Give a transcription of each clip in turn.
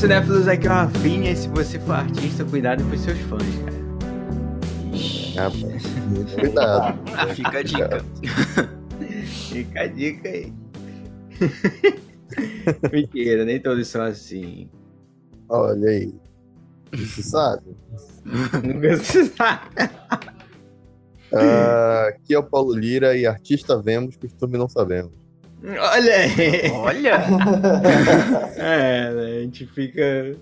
Cinéfilos, aqui é o Rafinha e se você for artista, cuidado com os seus fãs, cara. Cuidado. Fica a dica. Fica a dica aí. Mentira, nem todos são assim. Olha aí. Você sabe? Nunca se sabe. Ah, aqui é o Paulo Lira e artista vemos, costume não sabemos. Olha aí. Olha! É, né, a gente fica.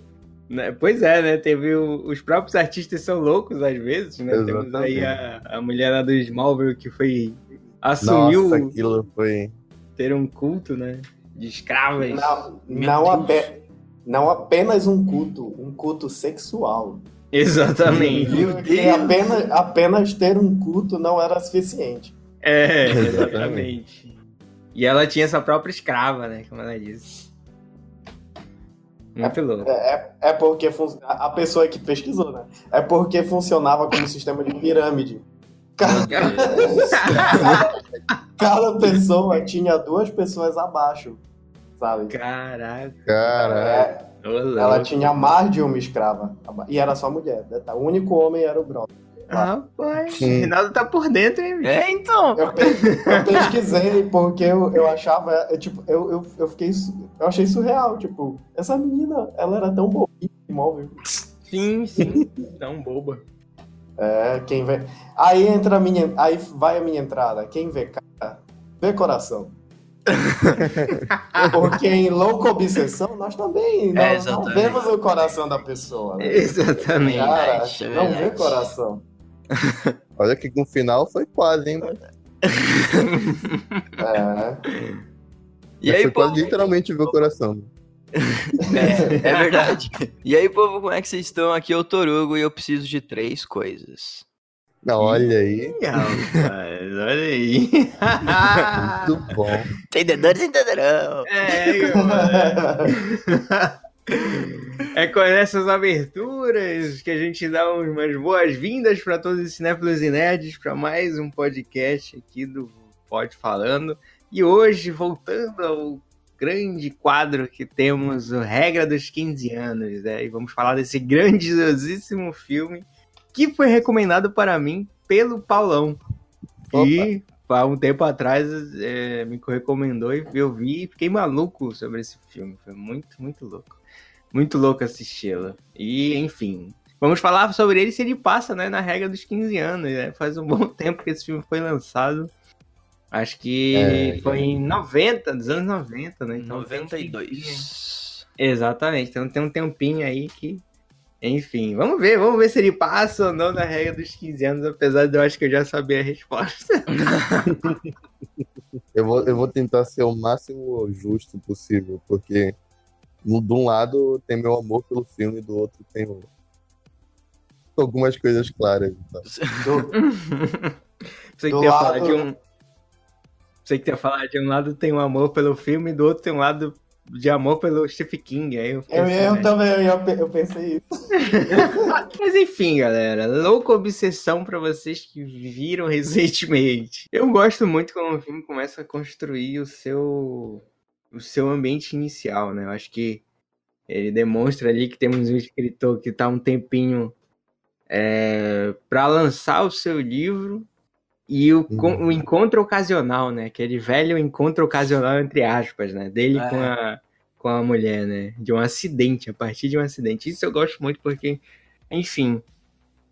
né, Pois é, né? Teve o- os próprios artistas são loucos às vezes, né? Temos aí a, a mulher lá do Smallville que foi. assumiu Nossa, aquilo foi. ter um culto, né? De escravas. Não, não, ape- não apenas um culto, um culto sexual. Exatamente. Meu Deus. apenas, apenas ter um culto não era suficiente. É, Exatamente. E ela tinha sua própria escrava, né? Como ela disse. Muito louco. É, é porque fun- a pessoa que pesquisou, né? É porque funcionava como sistema de pirâmide. Cada, cada pessoa tinha duas pessoas abaixo, sabe? Caraca. Caraca. É, ela tinha mais de uma escrava. E era só mulher. O único homem era o brother. Rapaz, Hum. Rinaldo tá por dentro, hein, bicho? É, então. Eu, eu pesquisei porque eu, eu achava, eu, tipo, eu, eu, eu fiquei, eu achei surreal, tipo, essa menina, ela era tão bobinha, imóvel. Sim, sim. Tão boba. É, quem vê, aí entra a minha, aí vai a minha entrada, quem vê cara, vê coração. Porque em louca obsessão, nós também É, não, vemos o coração da pessoa, né? Exatamente. Cara, é não vê coração. Olha que no final foi quase, hein? É, E aí, foi quase povo? literalmente ver o coração. É, é verdade. E aí, povo, como é que vocês estão? Aqui é o Torugo e eu preciso de três coisas. Não, olha aí. Rapaz, olha aí. Muito bom. Entendedores entenderão. é, mano. É com essas aberturas que a gente dá umas boas-vindas para todos os cinéfilos e nerds para mais um podcast aqui do Pode Falando. E hoje, voltando ao grande quadro que temos, o Regra dos 15 anos, né? E vamos falar desse grandiosíssimo filme que foi recomendado para mim pelo Paulão. E há um tempo atrás é, me recomendou e eu vi e fiquei maluco sobre esse filme. Foi muito, muito louco. Muito louco assisti-lo. E, enfim. Vamos falar sobre ele se ele passa, né, na regra dos 15 anos. Né? Faz um bom tempo que esse filme foi lançado. Acho que É, foi em 90, dos anos 90, né? Então tem um tempinho. 92. Exatamente. Então tem um tempinho aí que. Enfim, vamos ver, vamos ver se ele passa ou não na regra dos 15 anos, apesar de eu acho que eu já sabia a resposta. Eu vou, eu vou tentar ser o máximo justo possível, porque de um lado tem meu amor pelo filme, do outro tem o- algumas coisas claras. Então. do- Sei que tem lado- falar de um. Sei que tem falar de um lado tem um amor pelo filme, e do outro tem um lado de amor pelo Stephen King. Aí eu, eu, eu né? também, eu, eu pensei isso. Mas enfim, galera, louca obsessão pra vocês que viram recentemente. Eu gosto muito quando o filme começa a construir o seu o seu ambiente inicial, né? Eu acho que ele demonstra ali que temos um escritor que tá um tempinho é, para lançar o seu livro e o, Uhum. o encontro ocasional, né? Aquele velho encontro ocasional, entre aspas, né? Dele É. com, a, com a mulher, né? De um acidente, a partir de um acidente. Isso eu gosto muito porque, enfim,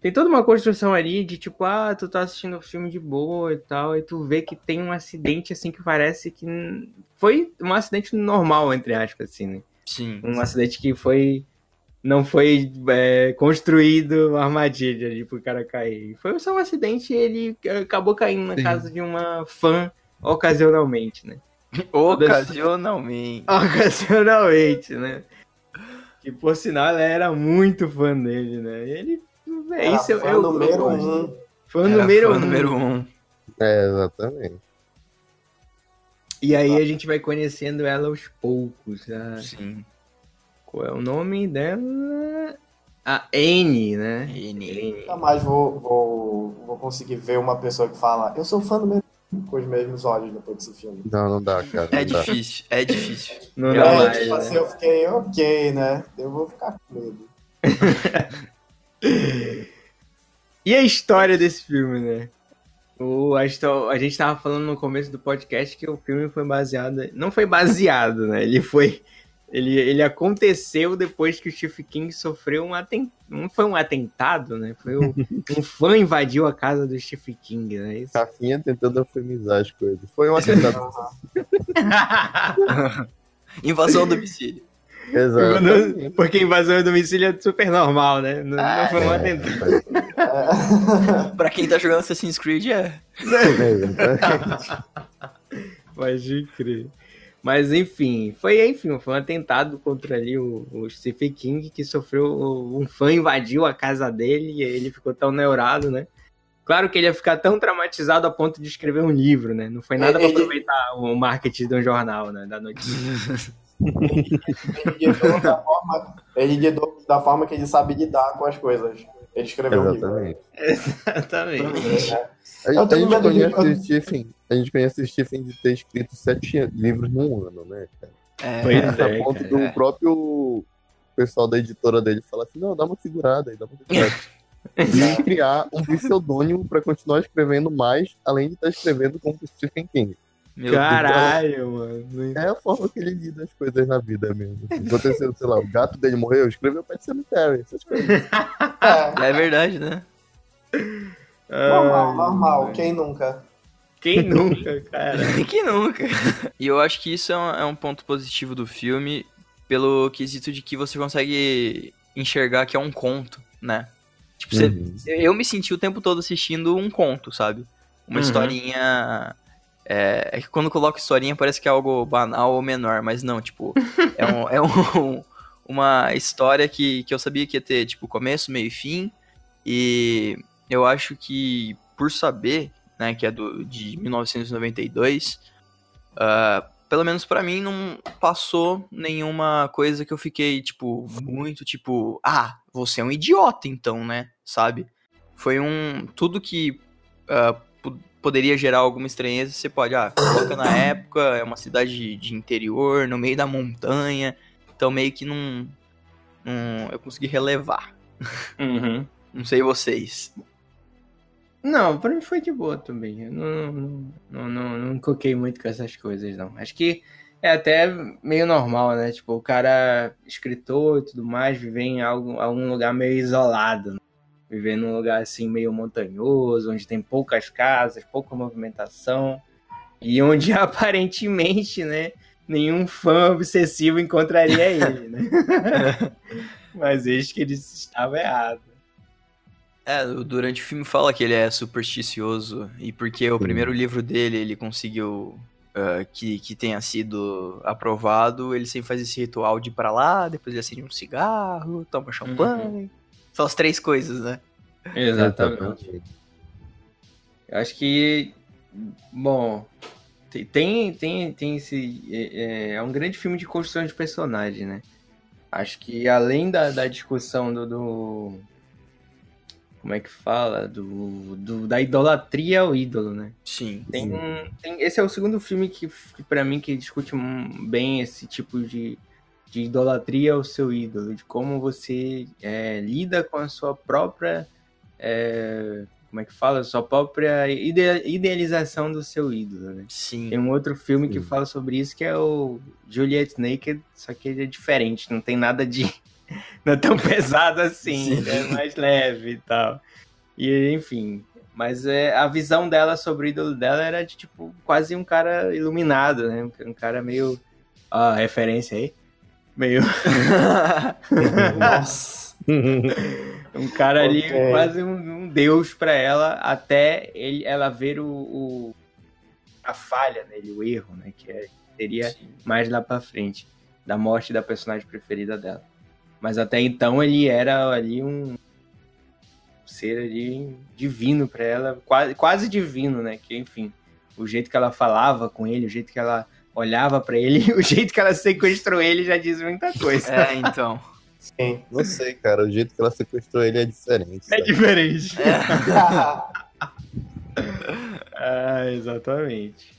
tem toda uma construção ali de tipo, ah, tu tá assistindo o filme de boa e tal, e tu vê que tem um acidente assim que parece que foi um acidente normal, entre aspas, assim, né? Sim. Um acidente que foi. Não foi é, construído uma armadilha ali pro cara cair. Foi só um acidente e ele acabou caindo na Sim. casa de uma fã ocasionalmente, né? Ocasionalmente. Ocasionalmente, né? Que por sinal ela era muito fã dele, né? E ele. É Era isso eu, eu número gosto. um. Fã Era número fã um. número um. É, exatamente. E aí a gente vai conhecendo ela aos poucos. A... Sim. Qual é o nome dela? A Anne, né? N. Nunca mais vou, vou, vou conseguir ver uma pessoa que fala, eu sou fã número com os mesmos olhos depois desse filme. Não, não dá, cara. Não É dá. difícil, é difícil. Não Já dá é, mais, tipo né? assim, eu fiquei ok, né? Eu vou ficar com medo. E a história desse filme, né? O, a, a gente tava falando no começo do podcast que o filme foi baseado. Não foi baseado, né? Ele foi. Ele, ele aconteceu depois que o Stephen King sofreu um atentado. Não foi um atentado, né? Foi um, um fã invadiu a casa do Stephen King, né? Isso. Cafinha tentando eufemizar as coisas. Foi um atentado. Invasão ao domicílio. Exato. Porque invasão do domicílio é super normal, né? Não, não foi um atentado. É. Pra quem tá jogando Assassin's Creed, é. Pode crer. Mas enfim, foi enfim, foi um atentado contra ali o, o Stephen King que sofreu um fã invadiu a casa dele e ele ficou tão neurado, né? Claro que ele ia ficar tão traumatizado a ponto de escrever um livro, né? Não foi nada pra Ele- aproveitar o marketing de um jornal, né? Da notícia. Ele lidou da forma, ele da forma que ele sabe lidar com as coisas. Ele escreveu um livro. Exatamente. Exatamente. A, Eu a gente de- conhece o Stephen. A gente conhece o Stephen de ter escrito sete livros num ano, né, cara? É, Pois A é, ponto cara. do é. próprio pessoal da editora dele falar assim, não, dá uma segurada aí, dá uma segurada. e criar um pseudônimo pra continuar escrevendo mais, além de estar escrevendo como o Stephen King. Meu Deus. Caralho, mano. É a forma que ele lida as coisas na vida mesmo. Aconteceu, sei lá, o gato dele morreu, escreveu Pet Cemetery, essas coisas. É, É verdade, né? normal, Ai, normal. Quem nunca? Quem nunca, cara? que nunca. E eu acho que isso é um, é um ponto positivo do filme, pelo quesito de que você consegue enxergar que é um conto, né? Tipo, você, Uhum. eu me senti o tempo todo assistindo um conto, sabe? Uma Uhum. historinha. É, é que quando coloco historinha parece que é algo banal ou menor, mas não, tipo, é, um, é um- uma história que, que eu sabia que ia ter, tipo, começo, meio e fim. E eu acho que, por saber, né, que é do, de 1992, ah, pelo menos pra mim não passou nenhuma coisa que eu fiquei, tipo, muito tipo, ah, você é um idiota então, né? Sabe? Foi um. Tudo que po- poderia gerar alguma estranheza, você pode, ah, coloca na época, é uma cidade de, de interior, no meio da montanha, então meio que não. não eu consegui relevar. Uhum. Não sei vocês. Não, pra mim foi de boa também. Eu não, não, não, não, não coquei muito com essas coisas, não. Acho que é até meio normal, né? Tipo, o cara, escritor e tudo mais, viver em algum, algum lugar meio isolado. Viver num lugar assim meio montanhoso, onde tem poucas casas, pouca movimentação. E onde aparentemente, né? Nenhum fã obsessivo encontraria ele, né? Mas eis que ele estava errado. É, durante o filme fala que ele é supersticioso e porque o Sim. primeiro livro dele ele conseguiu ah, que, que tenha sido aprovado, ele sempre faz esse ritual de ir pra lá, depois ele acende um cigarro, toma champanhe. São as três coisas, né? Exatamente. Eu acho que, bom, te- tem, tem, tem esse. É, é- é um grande filme de construção de personagem, né? Acho que além da, da discussão do, do- Como é que fala? Do, do- da idolatria ao ídolo, né? Sim. Tem, tem- esse é o segundo filme que, que para mim, que discute bem esse tipo de, de idolatria ao seu ídolo, de como você é, lida com a sua própria. é, como é que fala? Sua própria ide- idealização do seu ídolo, né? Sim. Tem um outro filme que Sim. fala sobre isso que é o Juliet Naked, só que ele é diferente, não tem nada de. Não é tão pesado assim, Sim. é mais leve e tal. E enfim. Mas é, a visão dela sobre o ídolo dela era de tipo quase um cara iluminado, né? Um cara meio. Ó, referência aí. Meio. Nossa. Um cara ali, Ok. quase um, um deus pra ela, até ele, ela ver o, o- a falha nele, o erro, né? Que é- seria mais lá pra frente, da morte da personagem preferida dela. Mas até então ele era ali um ser ali divino pra ela, quase, quase divino, né? Que enfim, o jeito que ela falava com ele, o jeito que ela olhava pra ele, o jeito que ela sequestrou ele já diz muita coisa. É, então. Sim. Não sei, cara. O jeito que ela sequestrou ele é diferente. É sabe? diferente. Ah, exatamente.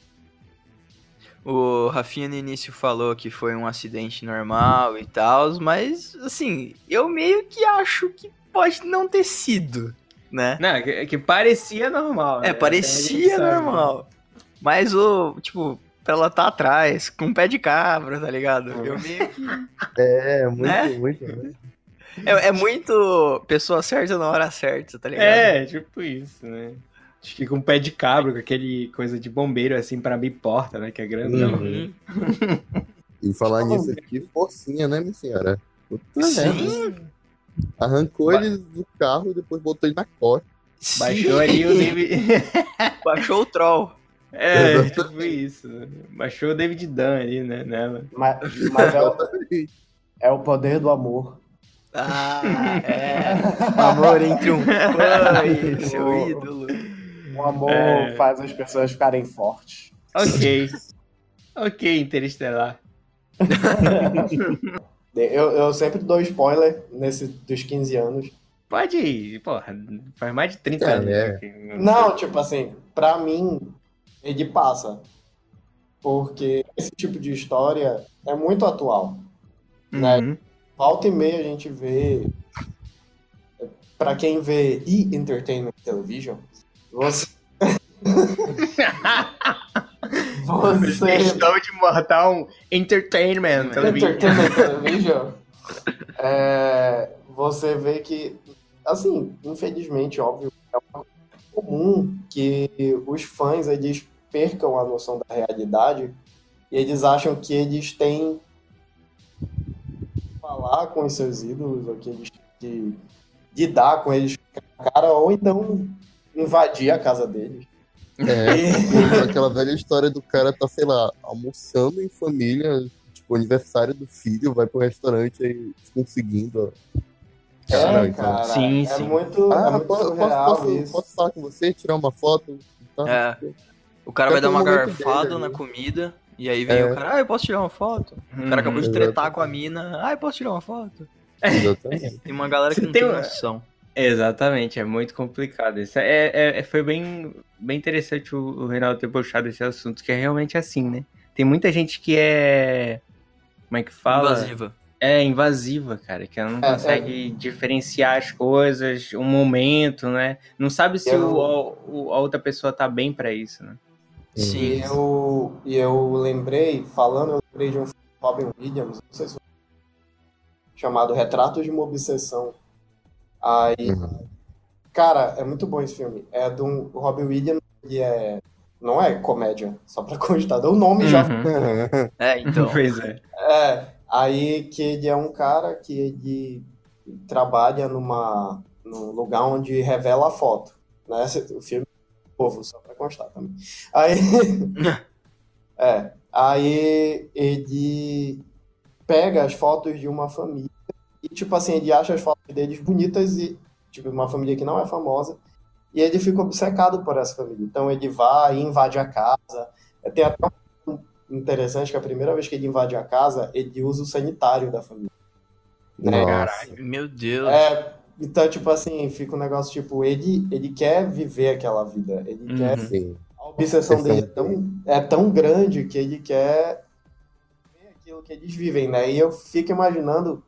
O Rafinha no início falou que foi um acidente normal e tal, mas assim, eu meio que acho que pode não ter sido, né? Não, que, que parecia normal. É, né? parecia normal. Mas o, tipo, ela tá atrás, com um pé de cabra, tá ligado? Eu meio que. É, muito, Né? muito. né? É, é muito pessoa certa na hora certa, tá ligado? É, tipo isso, né? Acho que com um pé de cabra, com aquele coisa de bombeiro assim pra abrir porta, né? Que é grandão. Uhum. Uhum. E falar nisso aqui, forcinha, né, minha senhora? Puta merda. Sim. Arrancou ele do carro e depois botou ele na costa. Sim. Baixou ali o David. Baixou o troll. É, Exatamente. tipo isso. né? Baixou o David Dunn ali, né? Nela. Mas, mas é, o, é o poder do amor. Ah, é. O amor entre um fã e seu ídolo. O amor É. faz as pessoas ficarem fortes. Ok. ok, Interestelar. Eu, eu sempre dou spoiler nesse dos 15 anos. Pode ir, porra. Faz mais de 30 É, anos. é. Não, tipo assim, pra mim, ele passa. Porque esse tipo de história é muito atual. né? Uhum. Volta e meia a gente vê. Pra quem vê e Entertainment Television, você. você. Questão de Mortal Entertainment. television. Entertainment Television, é, você vê que, assim, infelizmente, óbvio, é uma coisa comum que os fãs eles percam a noção da realidade e eles acham que eles têm que falar com os seus ídolos ou que eles têm que lidar com eles cara ou então invadir a casa deles. É, aquela velha história do cara tá, sei lá, almoçando em família, tipo, aniversário do filho, vai pro restaurante aí conseguindo. É, então. cara, Sim, é sim. muito, é Ah, muito posso, posso, isso. posso falar com você, tirar uma foto? Tá? É. O cara vai dar um uma garfada dele na comida, e aí vem É. o cara, ah, eu posso tirar uma foto? O cara acabou de Uhum. tretar com a mina, ah, eu posso tirar uma foto? Exatamente. Tem uma galera que Você não tem noção. Exatamente, é muito complicado. Isso é, é- é- foi bem, bem interessante o, o Reinaldo ter puxado esse assunto, que é realmente assim, né? Tem muita gente que é. Como é que fala? Invasiva. É invasiva, cara, que ela não É, consegue diferenciar as coisas, um momento, né? Não sabe se Eu- o, o- a outra pessoa tá bem pra isso, né? E Sim. eu, e eu lembrei, falando, eu lembrei de um filme do Robin Williams, não sei se chamado Retratos de uma Obsessão. Aí, Uhum. cara, é muito bom esse filme. É do o Robin Williams, ele é. Não é comédia, só pra constar. O nome já Uhum. É, então. pois é. É, aí que ele é um cara que ele trabalha numa, num lugar onde revela a foto, né? O filme é novo, só pra constar também. Aí, é, aí ele pega as fotos de uma família e, tipo assim, ele acha as fotos deles bonitas e, tipo, uma família que não é famosa e ele fica obcecado por essa família. Então ele vai e invade a casa. Tem até um interessante que a primeira vez que ele invade a casa, ele usa o sanitário da família. Né? Nossa. Meu Deus. É, então, tipo assim, fica um negócio tipo, ele, ele quer viver aquela vida. Ele Uhum. quer. Sim. A obsessão dele é tão, é tão grande que ele quer ver aquilo que eles vivem, né? E eu fico imaginando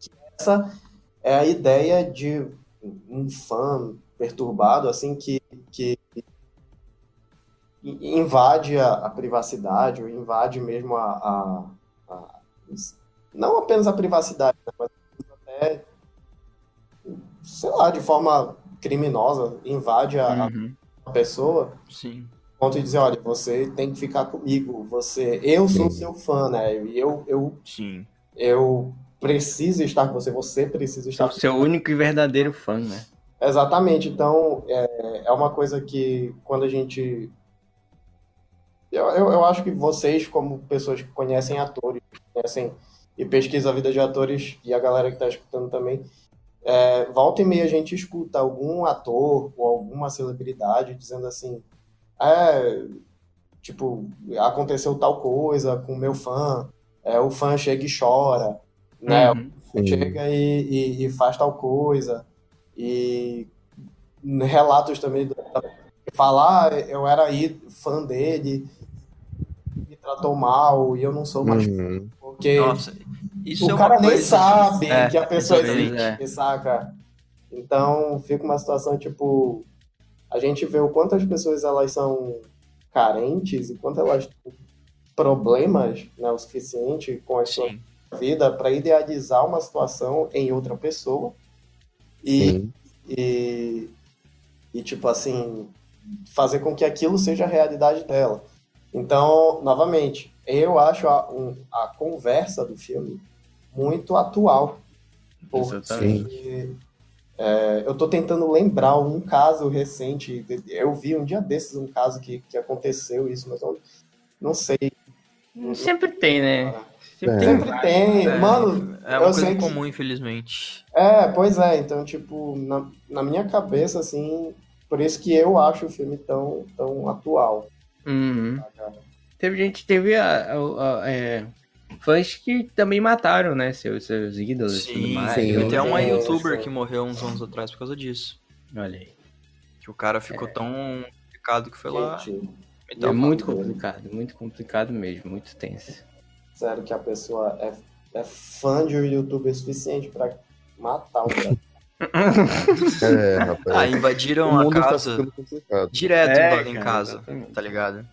que essa é a ideia de um fã perturbado, assim, que, que invade a, a privacidade, ou invade mesmo a, a- a- não apenas a privacidade, né, mas até, sei lá, de forma criminosa, invade a, Uhum. a pessoa, Sim. ponto de dizer, olha, você tem que ficar comigo, você, eu sou seu fã, né, e eu, eu, Sim. eu preciso estar com você, você precisa estar O seu único e verdadeiro fã, né? Exatamente. Então, é, é uma coisa que quando a gente. Eu, eu, eu acho que vocês, como pessoas que conhecem atores, conhecem e pesquisam a vida de atores, e a galera que está escutando também, é, volta e meia a gente escuta algum ator ou alguma celebridade dizendo assim: é, tipo, aconteceu tal coisa com o meu fã, é, o fã chega e chora, né? Uhum. Chega e, e- e faz tal coisa. E relatos também da falar, ah, eu era aí fã dele, tratou mal e eu não sou mais Uhum. porque Nossa, isso o é uma cara nem coisa- sabe É, que a pessoa existe, saca? Então fica uma situação tipo a gente vê o quanto as pessoas elas são carentes e quanto elas têm problemas né, o suficiente com a sua Sim. vida para idealizar uma situação em outra pessoa e, e, e tipo assim fazer com que aquilo seja a realidade dela. Então, novamente, eu acho a, um- a conversa do filme muito atual. Exatamente. Porque é, eu tô tentando lembrar um caso recente. Eu vi um dia desses um caso que, que aconteceu isso, mas eu não sei. Sempre tem, né? Sempre É. tem. Sempre tem. É, Mano, É uma eu sei coisa que- comum, infelizmente. É, pois é. Então, tipo, na, na minha cabeça, assim, por isso que eu acho o filme tão, tão atual. Uhum. Teve gente, teve a, a- a- é, fãs que também mataram, né? Seus, seus ídolos e tudo Sim, mais. sim. teve até uma É, youtuber que morreu uns anos atrás por causa disso. Olha aí. Que o cara ficou tão complicado que foi lá. Gente, meter É o muito complicado, muito complicado mesmo, muito tenso. sério que a pessoa é, é fã de um youtuber suficiente pra matar um cara. É, rapaz. Ah, invadiram o a mundo tá casa. complicado. Direto É, invadem cara, casa, exatamente. tá ligado?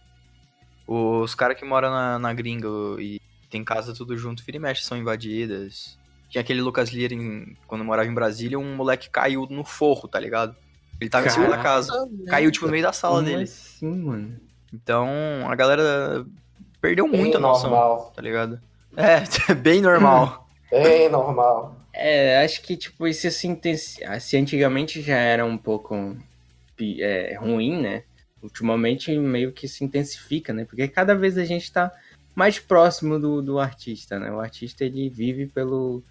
Os caras que moram na, na gringa e tem casa tudo junto, vira e mexe, são invadidas. Tinha aquele Lucas Lira, em- quando morava em Brasília, um moleque caiu no forro, tá ligado? Ele tava em cima da Caraca. casa. Caiu, tipo, no meio da sala Como dele. assim, mano? Então, a galera perdeu Bem muito a noção, normal. tá ligado? É, bem normal. Bem normal. É, acho que, tipo, isso se, intensi- se antigamente já era um pouco é, ruim, né? Ultimamente meio que se intensifica, né? Porque cada vez a gente tá mais próximo do, do artista, né? O artista, ele vive pelo,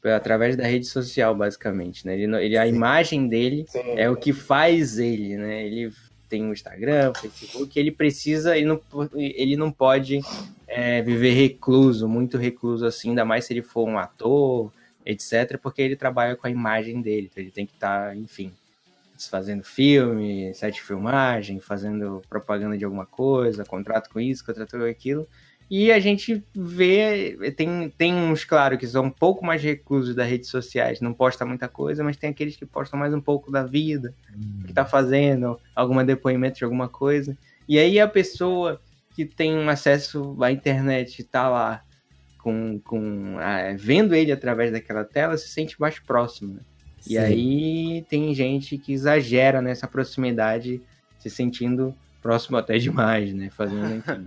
pelo- através da rede social, basicamente, né? Ele, ele, a Sim. imagem dele Sim. é o que faz ele, né? Ele tem o Instagram, o Facebook, ele precisa, ele não, ele não pode é, viver recluso, muito recluso assim, ainda mais se ele for um ator, etc., porque ele trabalha com a imagem dele, então ele tem que estar, enfim, fazendo filme, set de filmagem, fazendo propaganda de alguma coisa, contrato com isso, contrato com aquilo. E a gente vê, tem, tem uns, claro, que são um pouco mais reclusos das redes sociais, não posta muita coisa, mas tem aqueles que postam mais um pouco da vida, que tá fazendo, algum depoimento de alguma coisa. E aí a pessoa que tem um acesso à internet tá lá com, com ah, vendo ele através daquela tela se sente mais próximo. né? E aí tem gente que exagera nessa proximidade, se sentindo próximo até demais, né? Fazendo, enfim.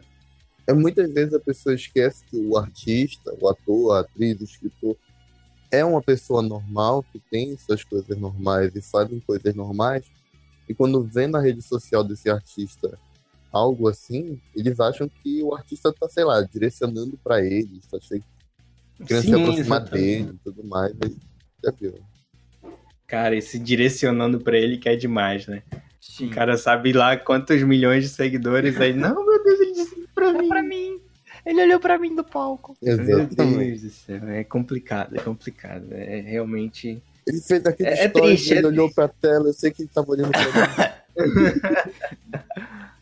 É, muitas vezes a pessoa esquece que o artista, o ator, a atriz, o escritor é uma pessoa normal, que tem suas coisas normais e fazem coisas normais. E quando vê na rede social desse artista algo assim, eles acham que o artista tá, sei lá, direcionando pra eles, tá che- querendo se Sim, aproximar exatamente. dele e tudo mais. Aí, já viu. Cara, esse direcionando pra ele que é demais, né? Sim. O cara sabe lá quantos milhões de seguidores aí. Não, meu Deus, ele disse pra mim. mim. Ele olhou pra mim do palco. Meu Exatamente. Deus do céu, é complicado, é complicado. É realmente. Ele fez aquele É- é story, triste, ele é olhou pra tela, eu sei que ele tava olhando pra mim.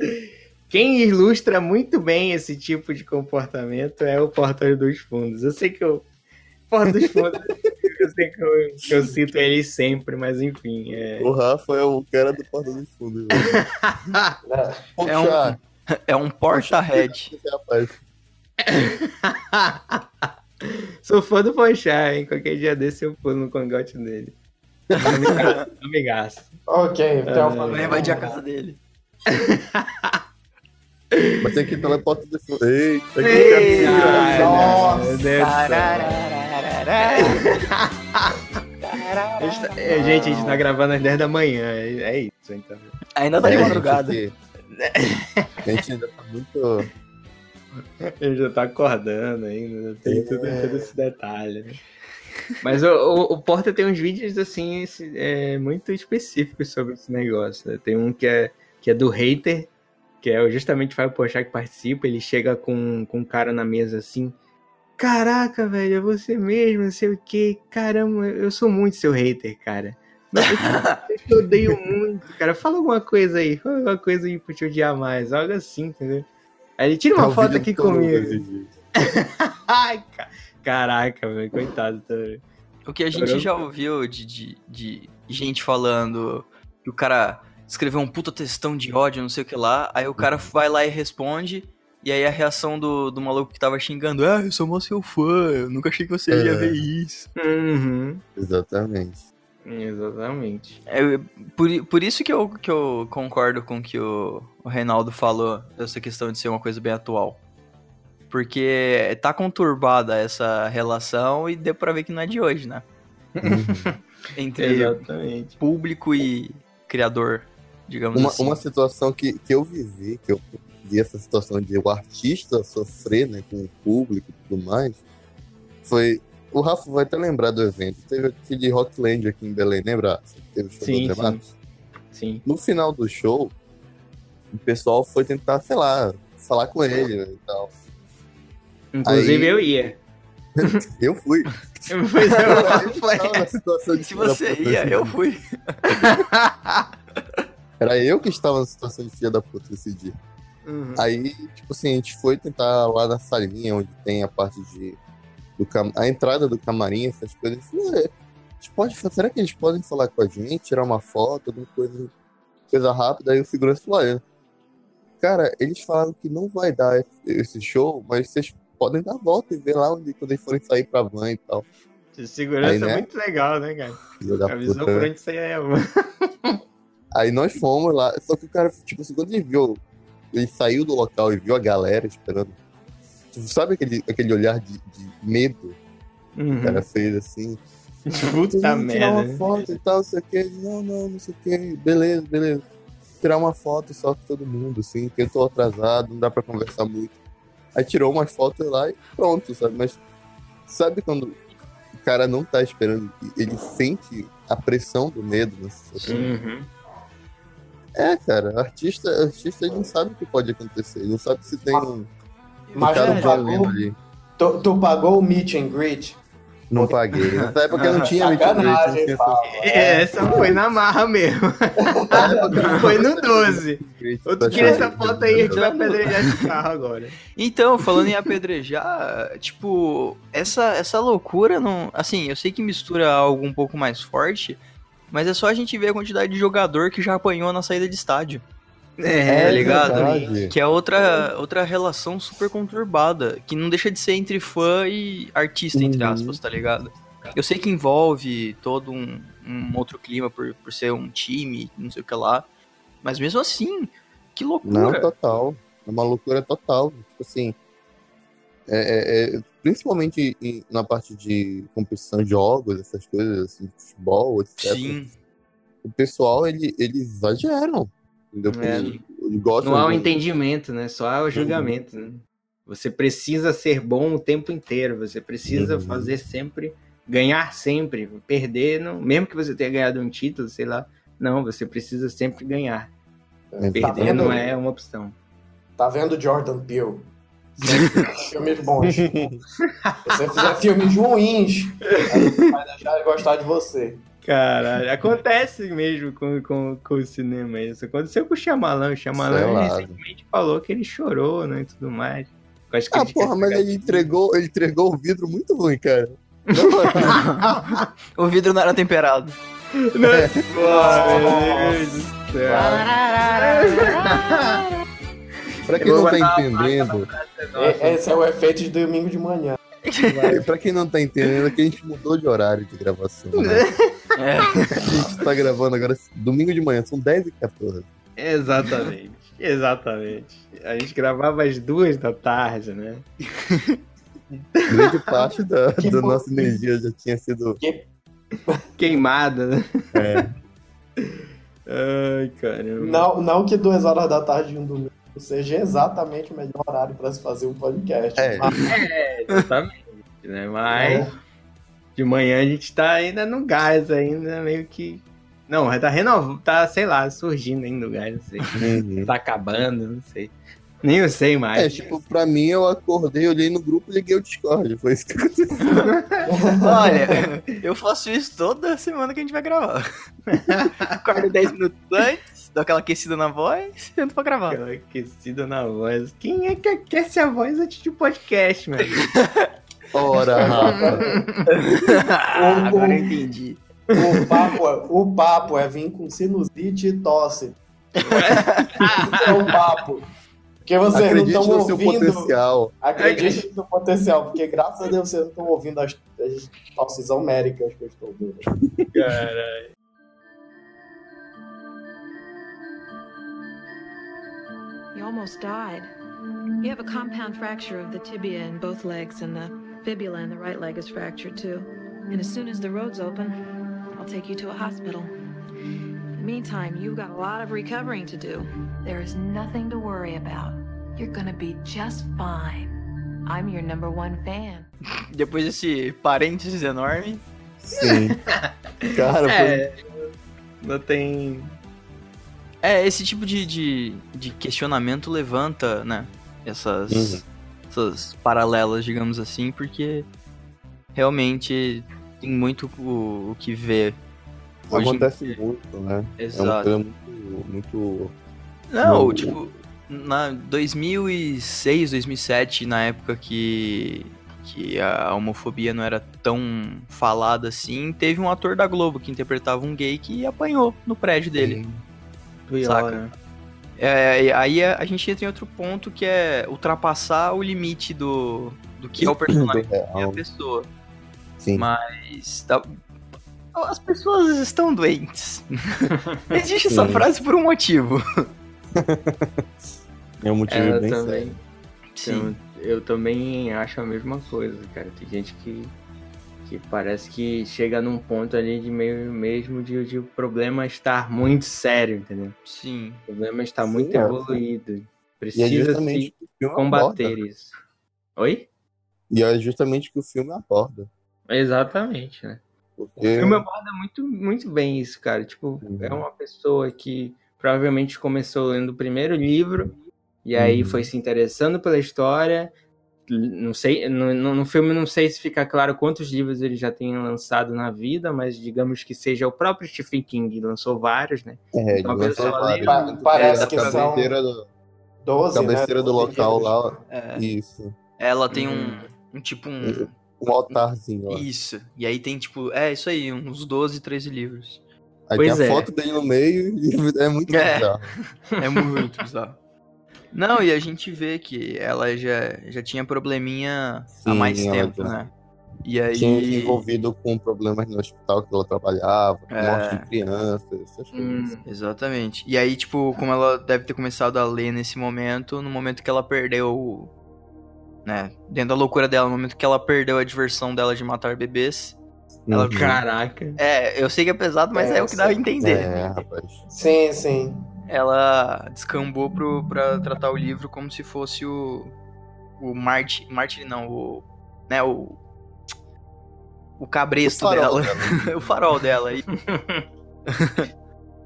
Quem ilustra muito bem esse tipo de comportamento é o Porta dos Fundos. Eu sei que o Porta dos Fundos, eu sei que eu, que eu cito ele sempre, mas enfim. É... O Rafa é o cara do Porta dos Fundos. É um- É um porta-head. Sou fã do Ponchar, hein? Qualquer dia desse eu pulo no cangote dele. Amigaço. Ok, então É, Vai invadir a casa dele. Mas tem que porta do fundo. Que Ei, ai, Nossa. gente, gente, a gente tá gravando às 10 da manhã. É, é isso, então. Ainda tá de É, madrugada. gente, A gente ainda tá muito. Ele já tá acordando ainda, tem É. tudo, todo esse detalhe. né? Mas o, o, o Porta tem uns vídeos assim esse- é, muito específicos sobre esse negócio. né? Tem um que é, que é do hater, que é justamente o Fábio Pochá que participa. Ele chega com, com um cara na mesa assim. Caraca, velho, é você mesmo, não sei o que. Caramba, eu sou muito seu hater, cara. Mas eu te odeio muito, cara. Fala alguma coisa aí. Fala alguma coisa aí pra te odiar mais. Algo assim, entendeu? Aí ele tira uma Tá foto aqui comigo. Ai, ca- caraca, velho. Coitado também. O que a gente já ouviu de, de, de gente falando que o cara escreveu um puta textão de ódio, não sei o que lá, aí o cara vai lá e responde, e aí a reação do, do maluco que tava xingando, ah, eu sou mó seu fã, eu nunca achei que você ia É. ver isso. Uhum. Exatamente. Exatamente. É, por, por isso que eu, que eu concordo com o que o, o Reinaldo falou, dessa questão de ser uma coisa bem atual. Porque tá conturbada essa relação e deu pra ver que não é de hoje, né? Uhum. Entre Exatamente. público e criador, digamos uma, assim. uma situação que, que eu vivi, que eu vi essa situação de o artista sofrer né, com o público e tudo mais, foi. O Rafa vai até lembrar do evento. Teve aquele Rockland aqui em Belém, lembra? Teve o show Sim, do sim. Matos? Sim. No final do show, o pessoal foi tentar, sei lá, falar com ele né, e tal. Inclusive Aí- eu ia. Eu fui. Pois Eu você puta ia, esse eu dia. fui. Era eu que estava na situação de filha da puta esse dia. Uhum. Aí, tipo assim, a gente foi tentar lá na salinha onde tem a parte de. Do cam... A entrada do camarim, essas coisas. Eu falei, "Ué, a gente pode... Será que eles podem falar com a gente, tirar uma foto, alguma coisa, coisa rápida? Aí o segurança falou, olha, cara, eles falaram que não vai dar esse show, mas vocês podem dar a volta e ver lá onde, quando eles forem sair pra van e tal. Segurança Aí, né? é muito legal, né, cara? Avisou puta. por né? onde você ia. Aí nós fomos lá, só que o cara, tipo assim, quando ele viu, ele saiu do local e viu a galera esperando. Sabe aquele, aquele olhar de, de medo que o Uhum. cara fez assim? Puta Vamos tirar uma merda. né? foto e tal, não sei o que. Não, não, não sei o que. Beleza, beleza. Tirar uma foto só com todo mundo, assim, que eu tô atrasado, não dá pra conversar muito. Aí tirou umas fotos lá e pronto, sabe? Mas sabe quando o cara não tá esperando, ele sente a pressão do medo situação? Uhum. É, cara, artista, artista ele não sabe o que pode acontecer, ele não sabe se tem um, um Mas cara valendo ali. tu, tu pagou o meet and greet? Não paguei. Nessa época não tinha meet and greet. É, essa foi na marra mesmo. foi no 12. greet, Outro tá tira essa foto aí, a gente vai apedrejar esse carro agora. Então, falando em apedrejar, tipo, essa, essa loucura não. Assim, eu sei que mistura algo um pouco mais forte, mas é só a gente ver a quantidade de jogador que já apanhou na saída de estádio. É, tá ligado? verdade. Que é outra, outra relação super conturbada, que não deixa de ser entre fã e artista, entre Uhum. aspas, tá ligado? Eu sei que envolve todo um, um outro clima por, por ser um time, não sei o que lá, mas mesmo assim, que Não, loucura. total. É uma loucura total. Tipo assim. É- é- é- principalmente em- na parte de competição de jogos, essas coisas, assim, de futebol, etc. Sim, O pessoal, ele, eles exageram. Entendeu? É. Eles, eles gostam Não há um de- entendimento, né? Só há o julgamento. Né? Você precisa ser bom o tempo inteiro. Você precisa Uhum. fazer sempre, ganhar sempre. Perder, não, mesmo que você tenha ganhado um título, sei lá. Não, você precisa sempre ganhar. É, Perder vendo? não é uma opção. Tá vendo Jordan Peele? Filmes bons. Se você fizer filmes ruins, aí vai deixar de gostar de você. Caralho, acontece mesmo com, com, com o cinema isso. Aconteceu com o Shyamalan. O Selado. recentemente falou que ele chorou, né, e tudo mais. Ah, ele porra, mas ele entregou, ele entregou o vidro muito ruim, cara. o vidro não era temperado. Né? Porra, meu Deus do céu. Pra quem não tá entendendo, E- Esse é o efeito de domingo de manhã. pra quem não tá entendendo, é que a gente mudou de horário de gravação. Né? É. A gente tá gravando agora domingo de manhã, são 10 e 14. Exatamente, exatamente. A gente gravava às duas da tarde, né? Grande parte da, Que da bom. nossa energia já tinha sido. Queimada, né? É, Ai, caramba. Não, não que duas horas da tarde de um domingo seja exatamente o melhor horário para se fazer um podcast. É. Mas, É, exatamente. Né? Mas de manhã a gente tá ainda no gás, ainda meio que. Não, tá renovando, tá, sei lá, surgindo ainda o gás, não sei. uhum. Tá acabando, não sei. Nem eu sei mais. É, tipo, pra mim eu acordei, olhei no grupo e liguei o Discord. Foi isso que aconteceu. Olha, eu faço isso toda semana que a gente vai gravar. Acordo 10 minutos antes, dou aquela aquecida na voz e entro pra gravar. Aquela aquecida na voz. Quem é que aquece a voz antes de podcast, mano? Ora, Rafa. Ah, Agora eu entendi. O papo, é- o papo é vir com sinusite e tosse. Isso é o papo. Porque vocês Acredite não no estão seu ouvindo. potencial. Acredite no potencial, porque graças a Deus vocês não estão ouvindo as, as tosses homéricas que eu estou ouvindo. Caralho. You almost died. You have a compound fracture of the tibia in both legs, and the fibula in the right leg is fractured too. And as soon as the road's open, I'll take you to a hospital. In the meantime, you've got a lot of recovering to do. There is nothing to worry about. You're gonna be just fine. I'm your number one fan. Depois desse parênteses enorme, Sim. Cara, foi É, não tem. É, esse tipo de, de, de questionamento levanta, né? Essas, Uhum. essas paralelas, digamos assim, porque realmente tem muito o, o que ver. hoje em acontece dia. muito, né? É uma Exato. coisa muito, muito. Não, no- tipo, na 2006, 2007, na época que, que a homofobia não era tão falada assim, teve um ator da Globo que interpretava um gay que apanhou no prédio dele. Pior, Saca. né? É, e aí a, a gente entra em outro ponto que é ultrapassar o limite do, do que é o personagem do e a pessoa. Sim. Mas tá- as pessoas estão doentes. Existe essa Sim. frase por um motivo. É um motivo É, bem também. sério. Sim. Eu, eu também acho a mesma coisa, cara. Tem gente que, que parece que chega num ponto ali de meio mesmo de, de o problema estar muito sério, entendeu? Sim. O problema está Sim, muito é. evoluído. E é Precisa justamente se combater aborda. isso. Oi? E é justamente o que o filme aborda. Exatamente, né? Porque O filme aborda muito, muito bem isso, cara. Tipo, Uhum. é uma pessoa que provavelmente começou lendo o primeiro livro e aí Uhum. foi se interessando pela história. Não sei, no, no no filme não sei se fica claro quantos livros ele já tem lançado na vida, mas digamos que seja o próprio Stephen King lançou vários, né? é, ele uma lançou pessoa vários. Pa- parece a que são cabeceira do, 12, cabeceira né? do local lá. É, Isso. ela tem um, Uhum. um tipo um. Um altarzinho lá. Isso. E aí tem tipo. É isso aí, uns 12, 13 livros. Aí Pois tem a é. foto dele no meio e é muito É. bizarro. É muito bizarro. Não, e a gente vê que ela já, já tinha probleminha há Sim, mais ela tempo, já- né? E aí. Tinha envolvido com problemas no hospital que ela trabalhava, É. morte de crianças, essas coisas. Hum, Exatamente. E aí, tipo, como ela deve ter começado a ler nesse momento, no momento que ela perdeu. Né? Dentro da loucura dela, no momento que ela perdeu a diversão dela de matar bebês. ela- Uhum. caraca. É, eu sei que é pesado, mas é, É, o que dá a entender. É, rapaz. Sim, sim. Ela descambou pro, pra tratar o livro como se fosse o. O Marte. Marte não, o. Né, o. O cabresto O farol dela. o farol dela. E,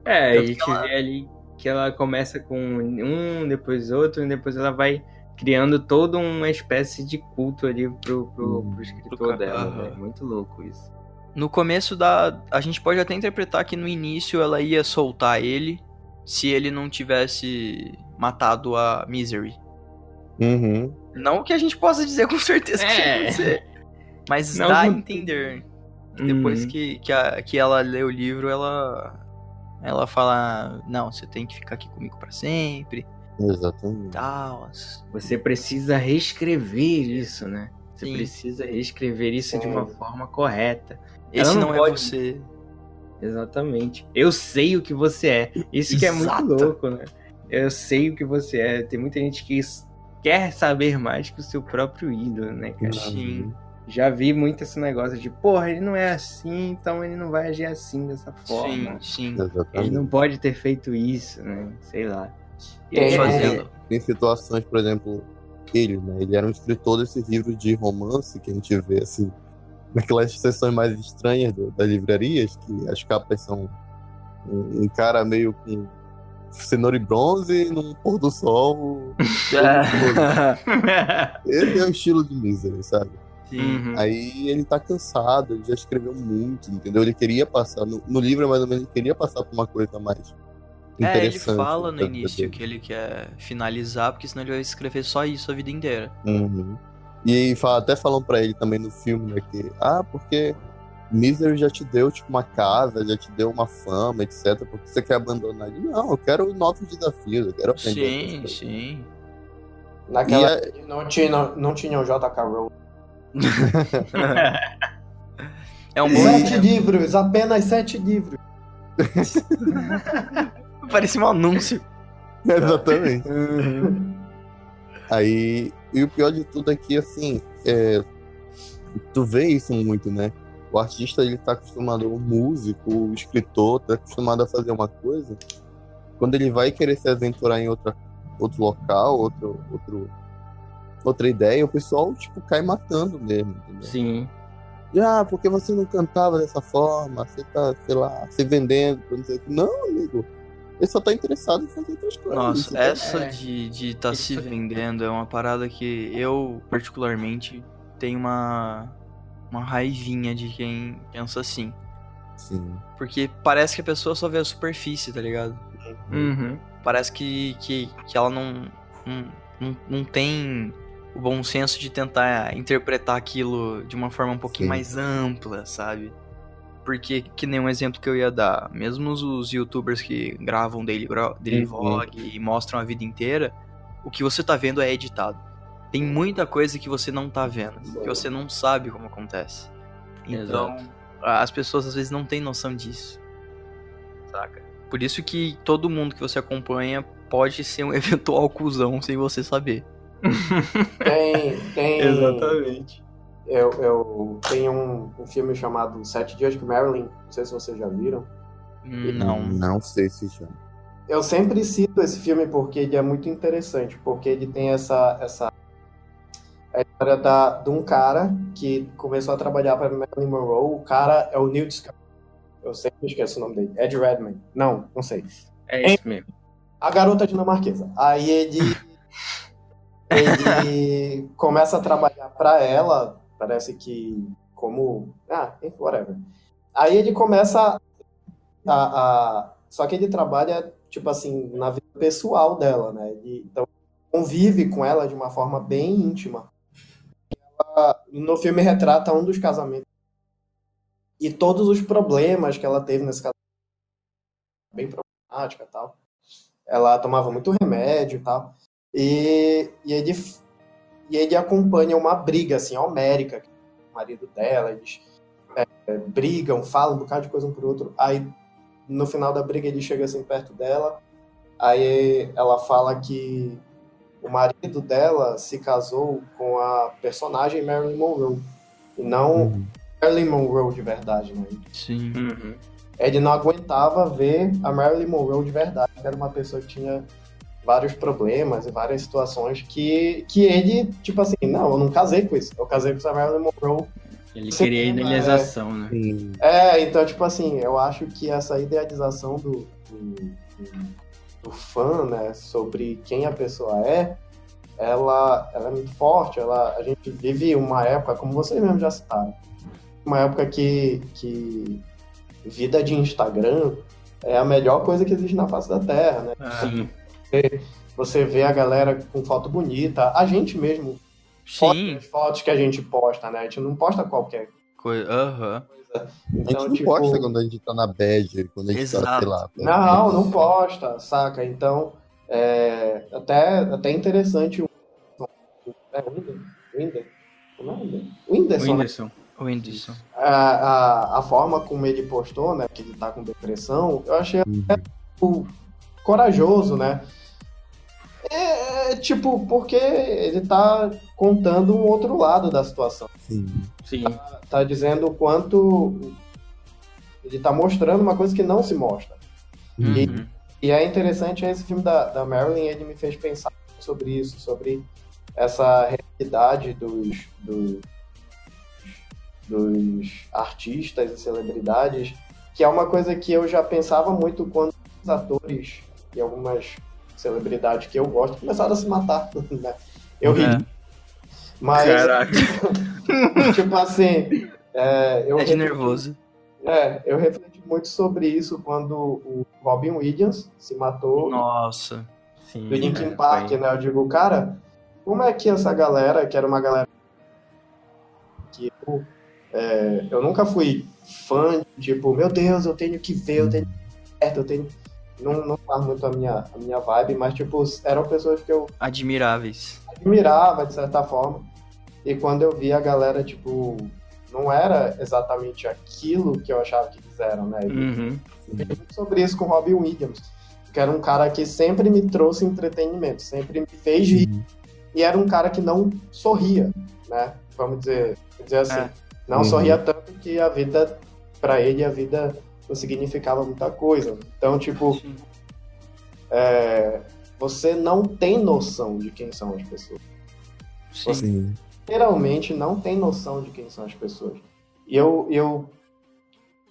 É, a gente que ela- vê ali que ela começa com um, depois outro, e depois ela vai criando toda uma espécie de culto ali pro, pro, Hum. pro escritor dela, né? Muito louco isso. no começo da. A gente pode até interpretar que no início ela ia soltar ele se ele não tivesse matado a Misery. Uhum. Não que a gente possa dizer com certeza que É. acontecer. Mas Não dá a entender. Depois Hum. que, que, a- que ela lê o livro, ela. Ela fala, não, você tem que ficar aqui comigo pra sempre, Exatamente. tal. Você precisa reescrever isso, né? Você Sim. precisa reescrever isso de uma Sim. forma correta. Esse Ela não, não é pode- você. Exatamente. Eu sei o que você é. Isso que é muito Exato. louco, né? Eu sei o que você é. Tem muita gente que quer saber mais que o seu próprio ídolo, né, cara? Sim. Já vi muito esse negócio de, porra, ele não é assim, então ele não vai agir assim dessa Sim, forma. sim. Ele Exatamente. não pode ter feito isso, né? Sei lá. E É, aí, Fazendo. Tem situações, por exemplo, ele, né? Ele era um escritor desses livros de romance que a gente vê, assim, naquelas sessões mais estranhas do- das livrarias, que as capas são um, um cara meio com cenoura e bronze num pôr do sol Esse é o estilo de Misery, sabe? Sim. Uhum. Aí ele tá cansado, ele já escreveu muito, entendeu? Ele queria passar, no, no livro mais ou menos, ele queria passar por uma coisa mais É, ele fala no início dele. que ele quer finalizar, porque senão ele vai escrever só isso a vida inteira. Uhum. E fala, até falam pra ele também no filme, né, que, ah, porque Misery já te deu, tipo, uma casa, já te deu uma fama, etc, porque você quer abandonar? Ele, não, eu quero novos desafios, eu quero aprender Sim, coisas." sim. Naquela época não tinha, não tinha o JK Rowling. É um bom Sete livros, apenas sete livros. Parecia um anúncio. Exatamente. Uhum. Aí, e o pior de tudo é que, assim, é, tu vê isso muito, né? O artista, ele tá acostumado, o músico, o escritor, tá acostumado a fazer uma coisa. Quando ele vai querer se aventurar em outra, outro local, outro, outro, outra ideia, o pessoal, tipo, cai matando mesmo, entendeu? Sim. E, ah, porque você não cantava dessa forma, você tá, sei lá, se vendendo, não sei o que. Não, amigo. Ele só tá interessado em fazer outras coisas. Nossa, essa É. de de estar Isso se é- vendendo é uma parada que eu, particularmente, tenho uma, uma raivinha de quem pensa assim. Sim. Porque parece que a pessoa só vê a superfície, tá ligado? Uhum. Parece que, que, que ela não, não, não, não tem o bom senso de tentar interpretar aquilo de uma forma um pouquinho Sim. mais ampla, sabe? Porque, que nem um exemplo que eu ia dar, mesmo os, os youtubers que gravam daily, daily Uhum. vlog e mostram a vida inteira, o que você tá vendo é editado. Tem muita coisa que você não tá vendo, que você não sabe como acontece. Então, Exato. as pessoas às vezes não têm noção disso. Saca? Por isso que todo mundo que você acompanha pode ser um eventual cuzão sem você saber. Tem, tem, Exatamente. Eu, eu tenho um, um filme chamado Sete Dias com Marilyn, não sei se vocês já viram. Hum, Não. Não sei se já. Eu sempre cito esse filme porque ele é muito interessante, porque ele tem essa essa a história da, de um cara que começou a trabalhar para Marilyn Monroe. O cara é o Newt Scamander. Eu sempre esqueço o nome dele. Ed Redmayne. Não, não sei. É isso mesmo. A garota dinamarquesa. Aí ele ele começa a trabalhar para ela, parece que como ah, whatever. Aí ele começa a, a só que ele trabalha tipo assim na vida pessoal dela, né? Ele, então convive com ela de uma forma bem íntima. Ela, no filme retrata um dos casamentos e todos os problemas que ela teve nesse casamento, bem problemática tal. Ela tomava muito remédio e tal. E, e, ele, e ele acompanha uma briga, assim, homérica, o marido dela, eles é, brigam, falam um bocado de coisa um pro outro, aí no final da briga ele chega assim perto dela, aí ela fala que o marido dela se casou com a personagem Marilyn Monroe, e não Uhum. Marilyn Monroe de verdade, né? Sim. Uhum. Ele não aguentava ver a Marilyn Monroe de verdade, que era uma pessoa que tinha vários problemas e várias situações que, que ele, tipo assim, não, eu não casei com isso, eu casei com essa Marilyn Monroe. Ele Você queria tem, idealização, né? Sim. É, então, tipo assim, eu acho que essa idealização do, do, do- fã, né, sobre quem a pessoa é, ela, ela é muito forte, ela, a gente vive uma época, como vocês mesmos já citaram, uma época que, que vida de Instagram é a melhor coisa que existe na face da Terra, né? Sim. Você vê a galera com foto bonita, a gente mesmo, Sim. as fotos que a gente posta, né? A gente não posta qualquer Coisa. Aham. coisa. A gente Então, não tipo, posta quando a gente tá na bad, quando a gente tá, Exato. sei lá. Não, não posta, saca? Então, é até, até interessante o. É Winder? Winder? Como é o nome? Whindersson, né? Whindersson. O Whindersson. a, a, a forma como ele postou, né? Que ele tá com depressão, eu achei Uhum. Corajoso, né? É, é, tipo, porque ele tá contando um outro lado da situação. Sim. Sim. Tá dizendo o quanto. Ele tá mostrando uma coisa que não se mostra. E- Uhum. E é interessante esse filme da, da Marilyn, ele me fez pensar sobre isso, sobre essa realidade dos, dos, dos artistas e celebridades, que é uma coisa que eu já pensava muito quando os atores e algumas celebridade que eu gosto, começaram a se matar, né? Eu ri. É. Mas, Caraca. tipo assim, é, eu, É de nervoso. é, eu refleti muito sobre isso quando o Robin Williams se matou Nossa. Sim, do Linkin é, Park, foi- né? Eu digo, cara, como é que essa galera, que era uma galera que eu, é, eu nunca fui fã, tipo, meu Deus, eu tenho que ver, eu tenho que ver certo, eu tenho. Não, não faz muito a minha, a minha vibe, mas, tipo, eram pessoas que eu Admiráveis. admirava, de certa forma. E quando eu vi a galera, tipo, não era exatamente aquilo que eu achava que fizeram, né? Uhum. Muito sobre isso com o Robin Williams, que era um cara que sempre me trouxe entretenimento, sempre me fez rir, e era um cara que não sorria, né? Vamos dizer, dizer assim, É. não Uhum. sorria tanto que a vida, pra ele, a vida não significava muita coisa. Então, tipo, é, você não tem noção de quem são as pessoas. Sim. Sim. Literalmente não tem noção de quem são as pessoas. E eu, eu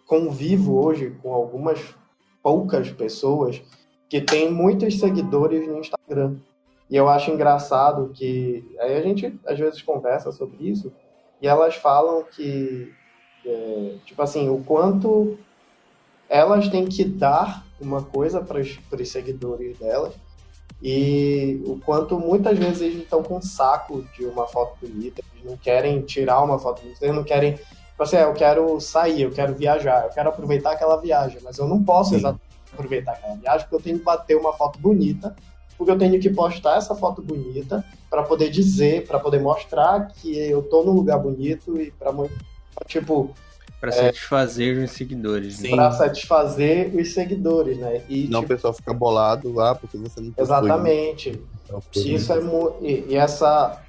convivo hoje com algumas poucas pessoas que têm muitos seguidores no Instagram. E eu acho engraçado que aí a gente às vezes conversa sobre isso e elas falam que é, tipo assim o quanto elas têm que dar uma coisa para os seguidores delas. E o quanto muitas vezes eles estão com saco de uma foto bonita, eles não querem tirar uma foto bonita, eles não querem tipo assim, "Ah, eu quero sair, eu quero viajar, eu quero aproveitar aquela viagem, mas eu não posso aproveitar aquela viagem porque eu tenho que bater uma foto bonita, porque eu tenho que postar essa foto bonita para poder dizer, para poder mostrar que eu tô num lugar bonito e para tipo Pra satisfazer os seguidores. né? Sim. para satisfazer os seguidores, né? E Não o tipo, pessoal fica bolado lá porque você não possui. exatamente. Tal coisa. Isso é mu- e, e essa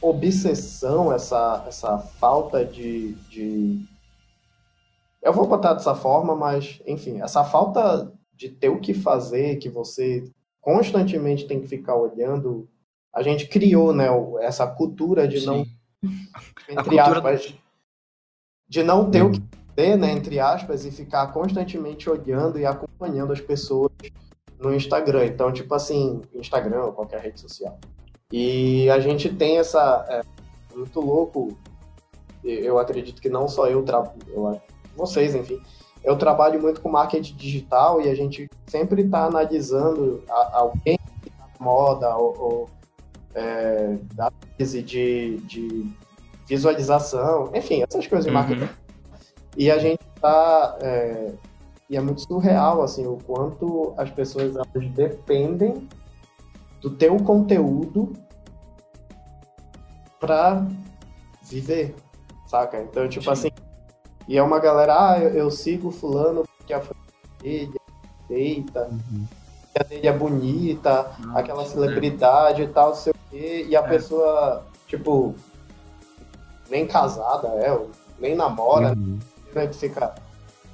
obsessão, essa, essa falta de, de. Eu vou botar dessa forma, mas, enfim, essa falta de ter o que fazer, que você constantemente tem que ficar olhando. A gente criou, né, o- essa cultura de não, Sim. entre cultura- aspas, de não ter o que Uhum. fazer, né, entre aspas, e ficar constantemente olhando e acompanhando as pessoas no Instagram. Então, tipo assim, Instagram ou qualquer rede social. E a gente tem essa. É, muito louco. Eu acredito que não só eu trabalho, vocês, enfim. Eu trabalho muito com marketing digital e a gente sempre está analisando a- alguém que tá moda ou, ou é, da análise de, de visualização, enfim, essas coisas de Uhum. marketing. E a gente tá. é, e é muito surreal, assim, o quanto as pessoas elas dependem do teu conteúdo pra viver, saca? Então, tipo Sim. assim, e é uma galera, ah, eu, eu sigo fulano porque a família dele é feita, Uhum. a dele é bonita, Nossa, aquela é. celebridade e tal, sei o quê, e a É. pessoa, tipo, nem casada é, nem namora, Uhum. né, que fica.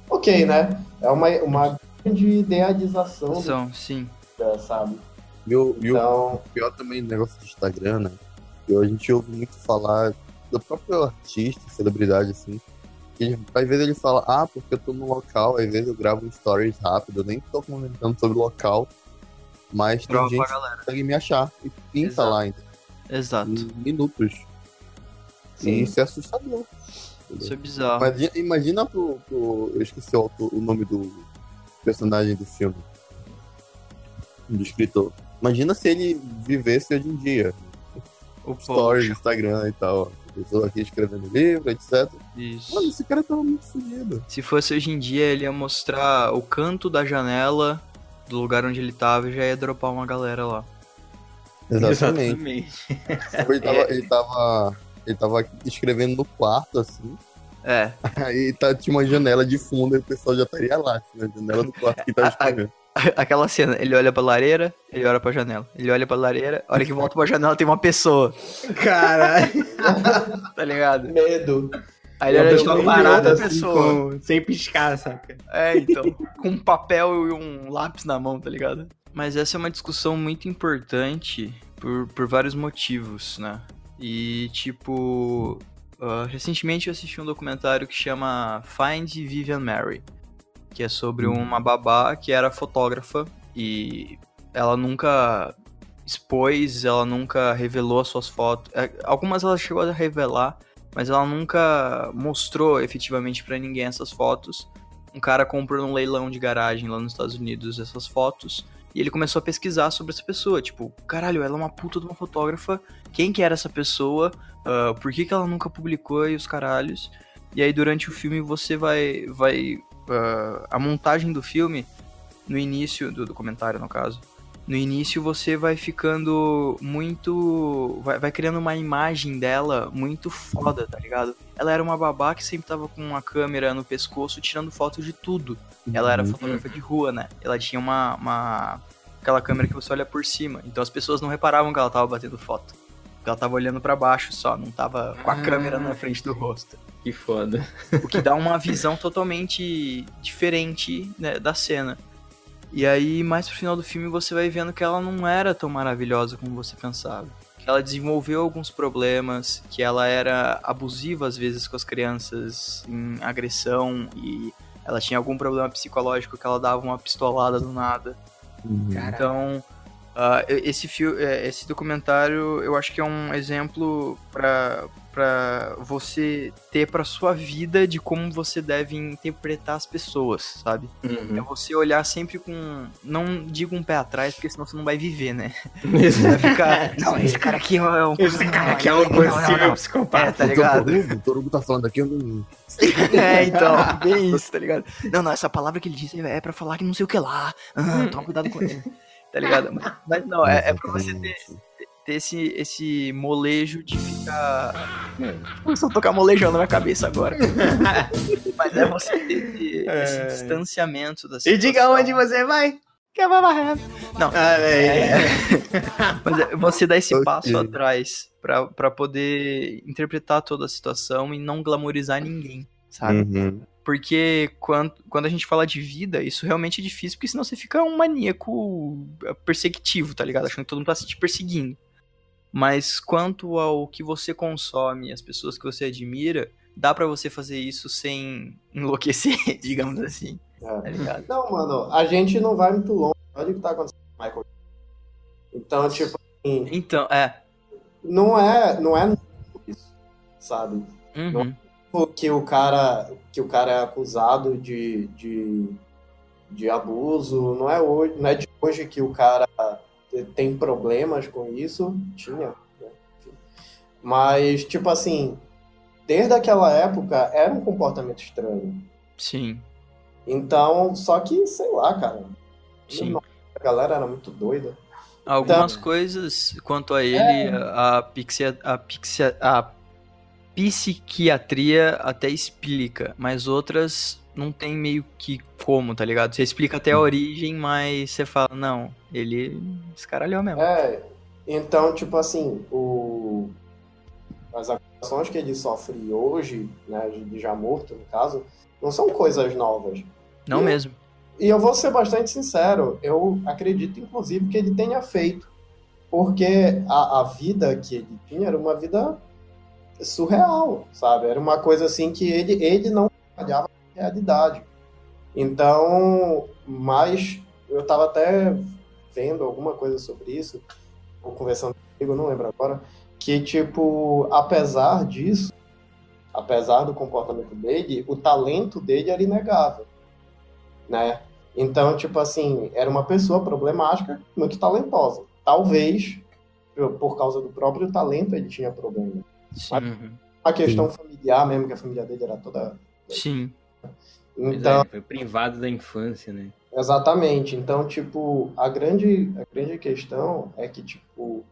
Ok, né? É uma, uma grande idealização, São, sim. da- sabe? E o, e o Então, pior também do negócio do Instagram, né? Que a gente ouve muito falar do próprio artista, celebridade, assim. Que às vezes ele fala, ah, porque eu tô no local, às vezes eu gravo stories rápido, eu nem tô comentando sobre o local, mas tem Prova gente pra que consegue me achar e pinta Exato. lá em Exato. em minutos. Sim. E isso é assustador. Isso é bizarro. Imagina, imagina pro, pro- Eu esqueci o, o nome do personagem do filme. Do escritor. Imagina se ele vivesse hoje em dia. o Stories. Instagram e tal. Pessoa aqui escrevendo livro, etc. Isso. Mano, esse cara tava muito fodido. Se fosse hoje em dia, ele ia mostrar o canto da janela do lugar onde ele tava e já ia dropar uma galera lá. Exatamente. Ele, tava, ele, tava, ele tava escrevendo no quarto, assim. É, Aí tá, tinha uma janela de fundo e o pessoal já estaria lá, assim, na janela do quarto que tava escrevendo. aquela cena, ele olha pra lareira, ele olha pra janela. Ele olha pra lareira, a hora que volta pra janela tem uma pessoa, Caralho. tá ligado? Medo. Aí ele olha de Uma novo, pessoa tem outra assim, pessoa. com- sem piscar, saca? É, então. Com um papel e um lápis na mão, tá ligado? Mas essa é uma discussão muito importante por, por vários motivos, né? E, tipo. ah, recentemente eu assisti um documentário que chama Find Vivian Mary, que é sobre uma babá que era fotógrafa e ela nunca expôs, ela nunca revelou as suas fotos. É, Algumas ela chegou a revelar, mas ela nunca mostrou efetivamente pra ninguém essas fotos. Um cara comprou num leilão de garagem lá nos Estados Unidos essas fotos. E ele começou a pesquisar sobre essa pessoa. Tipo, caralho, ela é uma puta de uma fotógrafa. Quem que era essa pessoa? Ah, por que, que ela nunca publicou e os caralhos? E aí durante o filme você vai. vai ah, a montagem do filme, no início, do documentário no caso, no início você vai ficando muito. Vai, vai criando uma imagem dela muito foda, tá ligado? Ela era uma babá que sempre tava com uma câmera no pescoço tirando fotos de tudo. Ela era Uhum. fotógrafa de rua, né? Ela tinha uma, uma. aquela câmera que você olha por cima. Então as pessoas não reparavam que ela tava batendo foto. Ela tava olhando pra baixo só, não tava com a Ah. câmera na frente do rosto. Que foda. O que dá uma visão totalmente diferente né, da cena. E aí, mais pro final do filme, você vai vendo que ela não era tão maravilhosa como você pensava. Que ela desenvolveu alguns problemas, que ela era abusiva às vezes com as crianças em agressão e ela tinha algum problema psicológico que ela dava uma pistolada do nada. Uhum. Então, ah, esse, fio, é, esse documentário eu acho que é um exemplo pra para você ter pra sua vida de como você deve interpretar as pessoas, sabe? É Uhum. você olhar sempre com. Não digo um pé atrás, porque senão você não vai viver, né? Você vai ficar. Não, esse cara aqui é um. Esse cara aqui é um possível psicopata. É, tá ligado? O Torugo tá falando aqui, eu não... É, então, bem isso, tá ligado? Não, não, essa palavra que ele disse é pra falar que não sei o que lá. Ah, toma cuidado com ele. Tá ligado? Mas, mas não, é, é pra você ter, ter esse, esse molejo de ficar. Começou a tocar molejão na minha cabeça agora. Mas é você ter esse, esse É. distanciamento da E situação. diga onde você vai. Que varrer. Não. Ah, é. É. Mas é você dá esse passo atrás pra, pra poder interpretar toda a situação e não glamorizar ninguém, sabe? Uhum. Porque quando, quando a gente fala de vida, isso realmente é difícil, porque senão você fica um maníaco perseguitivo, tá ligado? Achando que todo mundo tá se te perseguindo. Mas quanto ao que você consome, as pessoas que você admira, dá pra você fazer isso sem enlouquecer, digamos assim, É. tá ligado? Não, mano, a gente não vai muito longe. Olha o que tá acontecendo com o Michael. Então, tipo, assim, Então, é. não é, não é isso, sabe? Uhum. Que o cara que o cara é acusado de, de, de abuso não é hoje não é de hoje que o cara tem problemas com isso tinha né? Mas tipo assim desde aquela época era um comportamento estranho Sim, então só que sei lá cara sim. a galera era muito doida Algumas Então- coisas quanto a ele, É. a, a, pixia, a, pixia, a psiquiatria até explica, mas outras não tem meio que como, tá ligado? Você explica até a origem, mas você fala, não, ele escaralhou mesmo. É, então, tipo assim, o... as acusações que ele sofre hoje, né, de já morto, no caso, não são coisas novas. Não eu- mesmo. E eu vou ser bastante sincero, eu acredito, inclusive, que ele tenha feito. Porque a, a vida que ele tinha era uma vida surreal, sabe? Era uma coisa assim que ele, ele não trabalhava com a realidade. Então, mas eu estava até vendo alguma coisa sobre isso, ou conversando comigo, não lembro agora, que, tipo, apesar disso, apesar do comportamento dele, o talento dele era inegável, né? Então, tipo assim, era uma pessoa problemática, muito talentosa. Talvez, por causa do próprio talento, ele tinha problema. Sim. Uhum. A questão familiar mesmo, que a família dele era toda... Sim. Então, é, foi privado da infância, né? Exatamente. Então, tipo, a grande, a grande questão é que, tipo,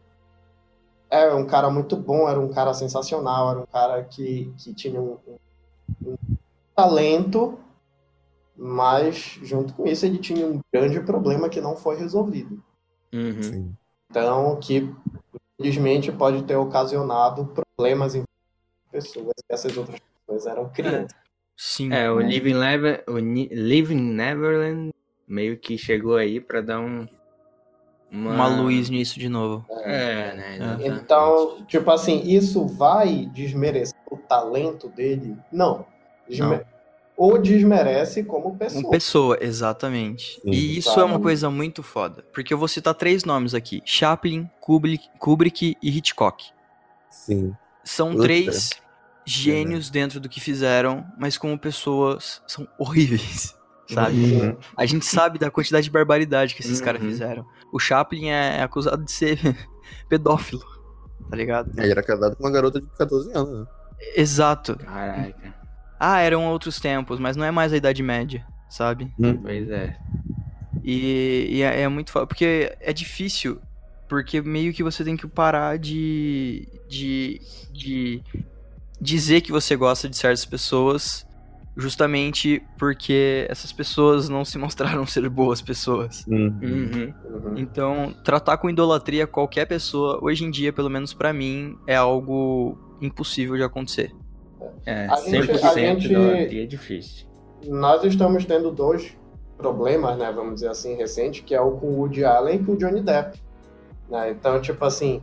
é um cara muito bom, era um cara sensacional, era um cara que, que tinha um, um- um talento, mas, junto com isso, ele tinha um grande problema que não foi resolvido. Uhum. Sim. Então, que, infelizmente, pode ter ocasionado problemas em pessoas, essas outras pessoas eram crianças. Sim. É, o né? Living, Never, o Living Neverland meio que chegou aí pra dar um. Uma, Uma luz nisso de novo. É, né? exatamente. Então, tipo assim, isso vai desmerecer o talento dele? Não. Desme- Não. O desmerece como pessoa. Uma pessoa, exatamente. Sim. e isso é Sabe? uma coisa muito foda. Porque eu vou citar três nomes aqui: Chaplin, Kubrick, Kubrick e Hitchcock. Sim. São três gênios dentro do que fizeram, mas como pessoas são horríveis. Sabe? Uhum. A gente sabe da quantidade de barbaridade que esses Uhum. caras fizeram. O Chaplin é acusado de ser pedófilo, tá ligado? Ele era casado com uma garota de 14 anos, né? Exato. Caraca. Ah, eram outros tempos, mas não é mais a Idade Média, sabe? Pois é. E, e é, é muito foda, porque é difícil, porque meio que você tem que parar de, de, de dizer que você gosta de certas pessoas, justamente porque essas pessoas não se mostraram ser boas pessoas. Uhum. Uhum. Uhum. Então, tratar com idolatria qualquer pessoa, hoje em dia, pelo menos pra mim, é algo impossível de acontecer. É, A gente- 100% a gente- idolatria é difícil. Nós estamos tendo dois problemas, né, vamos dizer assim, recentes, que é o com o Woody Allen e com o Johnny Depp. né? Então, tipo assim,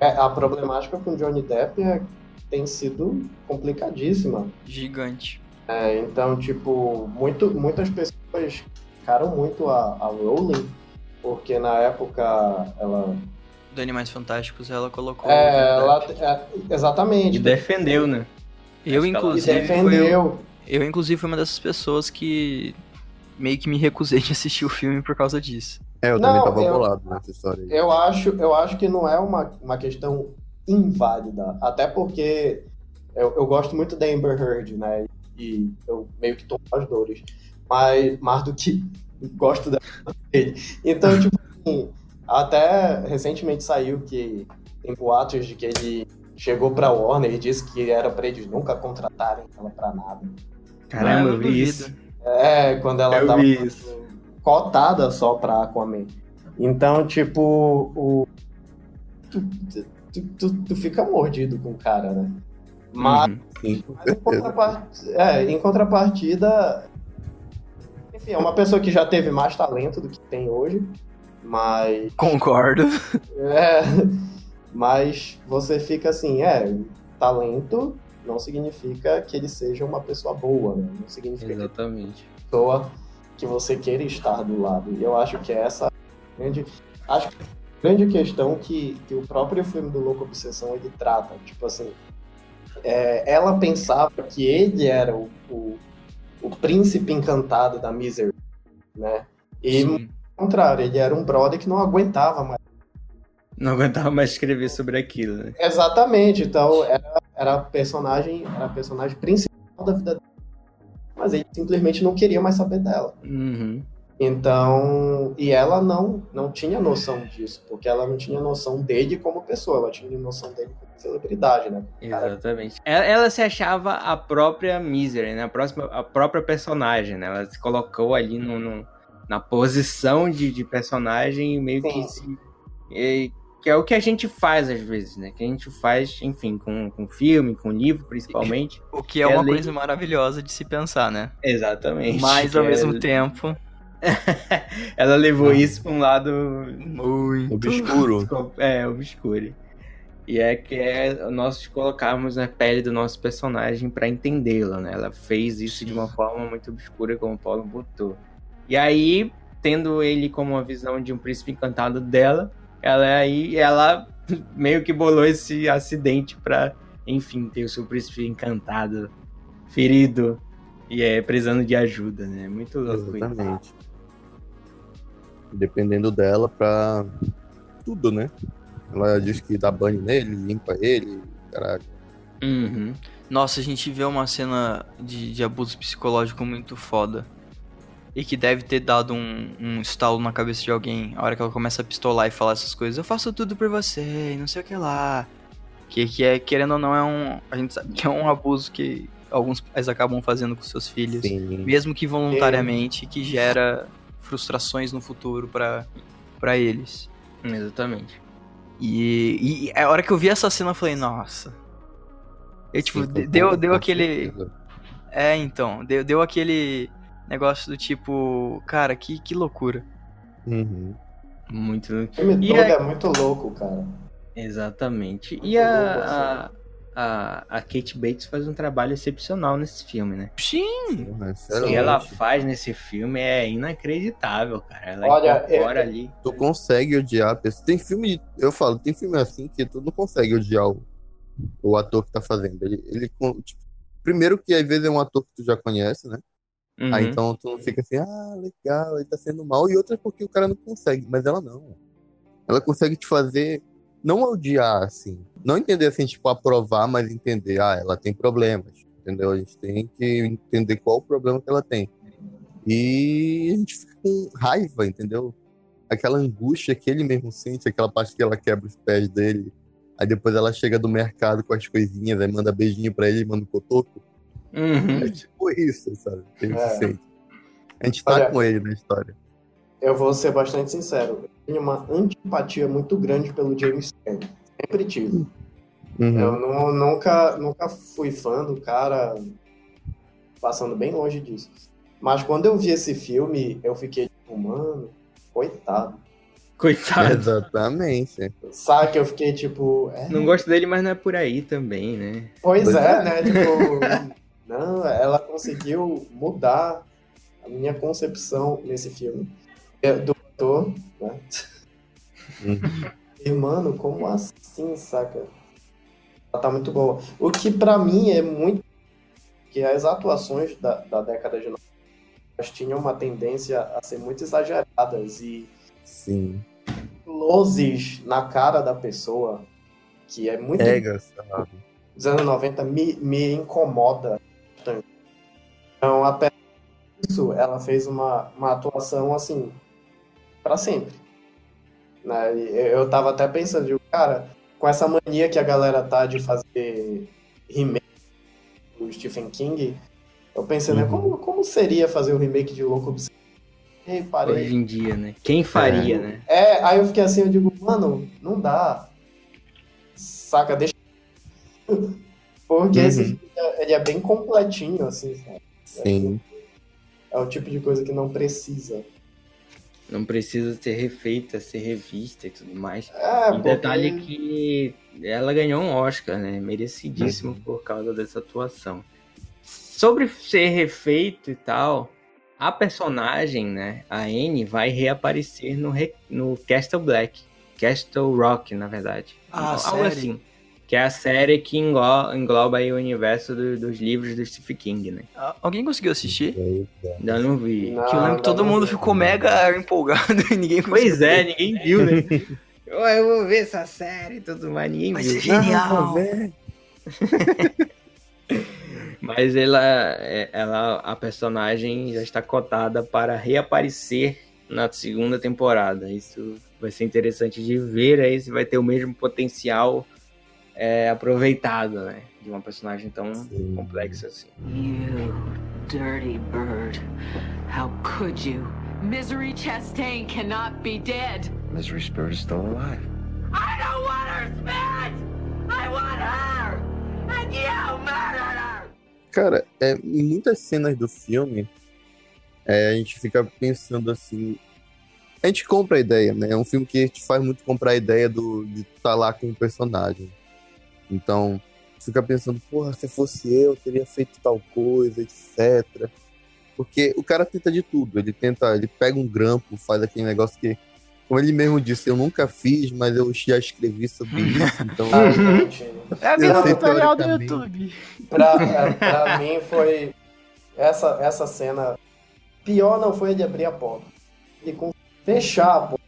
é- a problemática com o Johnny Depp é- tem sido complicadíssima. Gigante. É, então, tipo, muito, muitas pessoas ficaram muito a, a Rowling, porque na época ela. Do Animais Fantásticos, ela colocou. É, ela é, exatamente. E defendeu, né? Eu, E inclusive, fui, defendeu. eu, inclusive, fui uma dessas pessoas que meio que me recusei de assistir o filme por causa disso. É, eu Não, também tava eu- bolado nessa história aí. Eu acho, eu acho que não é uma, uma questão inválida. Até porque eu, eu gosto muito da Amber Heard, né? E eu meio que tô com as dores. Mas mais do que gosto dele. Então, tipo assim, até recentemente saiu que tem boatos de que ele chegou pra Warner e disse que era pra eles nunca contratarem ela pra nada. Caramba, eu vi isso. É, quando ela Eu tava cotada só pra Aquaman. Então, tipo, o. Tu, tu, tu, tu fica mordido com o cara, né? Mas, Uhum. Mas em, é, em contrapartida. Enfim, é uma pessoa que já teve mais talento do que tem hoje. Mas. Concordo. É, mas você fica assim, é, talento não significa que ele seja uma pessoa boa, né? Não significa que Exatamente. pessoa que você queira estar do lado. E eu acho que é essa grande, acho que a grande questão que, que o próprio filme do Louco Obsessão ele trata. Tipo assim, é, ela pensava que ele era o, o, o príncipe encantado da Misery, né? E, Sim. Contrário, ele era um brother que não aguentava mais. Não aguentava mais escrever sobre aquilo, né? Exatamente, então era, era a personagem, era a personagem principal da vida dele. Mas ele simplesmente não queria mais saber dela. Uhum. Então, e ela não não tinha noção disso, porque ela não tinha noção dele como pessoa, ela tinha noção dele como celebridade, né? Cara, Exatamente. Ela, ela se achava a própria Misery, né? A, próxima, a própria personagem, né? Ela se colocou ali no, no- na posição de, de personagem e meio que Sim. se. e- que é o que a gente faz às vezes, né? Que a gente faz, enfim, com, com filme, com livro, principalmente. O que é uma é- coisa maravilhosa de se pensar, né? Exatamente. Mas ao Que mesmo tempo. Ela levou isso pra um lado Muito. Obscuro. É, obscuro. E é que é nós colocarmos na pele do nosso personagem pra entendê-la, né? Ela fez isso de uma forma muito obscura, como o Paulo botou. E aí, tendo ele como uma visão de um príncipe encantado dela, ela aí ela meio que bolou esse acidente pra, enfim, ter o seu príncipe encantado ferido e é precisando de ajuda, né? Muito louco isso. Exatamente. Dependendo dela pra tudo, né? Ela diz que dá banho nele, limpa ele, caralho. Uhum. Nossa, a gente vê uma cena de, de abuso psicológico muito foda. E que deve ter dado um, um estalo na cabeça de alguém. A hora que ela começa a pistolar e falar essas coisas. Eu faço tudo por você e não sei o que lá. Que, que é, querendo ou não, é um. A gente sabe que é um abuso que alguns pais acabam fazendo com seus filhos. Sim. Mesmo que voluntariamente, que gera frustrações no futuro pra pra eles. Exatamente. E, e a hora que eu vi essa cena, eu falei, nossa. Eu, tipo, Sim, deu, deu aquele. É, então, deu, deu aquele negócio do tipo, cara, que, que loucura. Uhum. Muito O filme E todo aí- é muito louco, cara. Exatamente. Muito E louco, a, a, a, a Kate Bates faz um trabalho excepcional nesse filme, né? Sim! Porra, O que ela faz nesse filme é inacreditável, cara. Ela Olha, incorpora ali. Tu consegue odiar a pessoa. Tem filme, eu falo, tem filme assim que tu não consegue odiar o, o ator que tá fazendo. Ele, ele tipo, primeiro que às vezes é um ator que tu já conhece, né? Uhum. Aí então tu fica assim, ah, legal, ele tá sendo mal. E outra é porque o cara não consegue, mas ela não. Ela consegue te fazer não odiar, assim. Não entender assim, tipo, aprovar, mas entender, ah, ela tem problemas. Entendeu? A gente tem que entender qual o problema que ela tem. E a gente fica com raiva, entendeu? Aquela angústia que ele mesmo sente, aquela parte que ela quebra os pés dele. Aí depois ela chega do mercado com as coisinhas, aí manda beijinho pra ele, manda um cotoco. Uhum. É tipo isso, sabe? Que a gente É. sente. A gente tá Olha, com ele na história. Eu vou ser bastante sincero. Eu tenho uma antipatia muito grande pelo James Cameron. Sempre tive. Uhum. Eu nu- nunca, nunca fui fã do cara, passando bem longe disso. Mas quando eu vi esse filme, eu fiquei tipo, mano, coitado. Coitado. Exatamente. Sabe que eu fiquei tipo. é, Não gosto dele, mas não é por aí também, né? Pois Pois é, é. né? Tipo, não, ela conseguiu mudar a minha concepção nesse filme é, do ator, né? Uhum. E, mano, como assim, saca? Ela tá muito boa. O que pra mim é muito. Que as atuações da, da década de 90 elas tinham uma tendência a ser muito exageradas e Sim. closes na cara da pessoa, que é muito. Pega, sabe? Dos anos 90 me, me incomoda bastante. Então, até isso, ela fez uma, uma atuação assim, pra sempre. Né? Eu tava até pensando, digo, cara, com essa mania que a galera tá de fazer remake do Stephen King, eu pensei, né, Uhum. como, como seria fazer o remake de Louco Obsessivo? E aí parei. Hoje em dia, né? Quem faria, né? É, aí eu fiquei assim, eu digo, mano, não dá. Saca, deixa. Porque Uhum. esse ele é bem completinho, assim, sabe? Sim. É o tipo de coisa que não precisa. Não precisa ser refeita, ser revista e tudo mais. É, E porque... detalhe que ela ganhou um Oscar, né? Merecidíssimo Uhum. por causa dessa atuação. Sobre ser refeito e tal, a personagem, né? A Anne vai reaparecer no, re- no Castle Black. Castle Rock, na verdade. Ah, Algo série? assim. Que é a série que englo- engloba aí o universo do- dos livros do Stephen King, né? Ah, Alguém conseguiu assistir? Ainda não vi. Não, que eu lembro que todo não, mundo não. ficou mega empolgado e ninguém conseguiu. Pois é, ninguém viu, né? eu, eu vou ver essa série e tudo mais, ninguém Vai viu. ser genial. Mas ela, é- ela, a personagem já está cotada para reaparecer na segunda temporada. Isso vai ser interessante de ver aí se vai ter o mesmo potencial é, aproveitado, né? De uma personagem tão Sim. complexa assim. You dirty bird. How could you? Misery Chastain cannot be dead. Misery Spirit is still alive. I don't want her, Smith! I want her! And you murdered her! Cara, é, em muitas cenas do filme, é, a gente fica pensando assim. A gente compra a ideia, né? É um filme que te faz muito comprar a ideia do, de estar lá com o personagem. Então, fica pensando, porra, se fosse eu, eu teria feito tal coisa, etc. Porque o cara tenta de tudo. Ele tenta, ele pega um grampo, faz aquele negócio que, como ele mesmo disse, eu nunca fiz, mas eu já escrevi sobre isso. Então, Ai, gente, É a tutorial do. YouTube. pra, pra mim foi. Essa, essa cena. Pior não foi de abrir a porta. E com fechar a porta.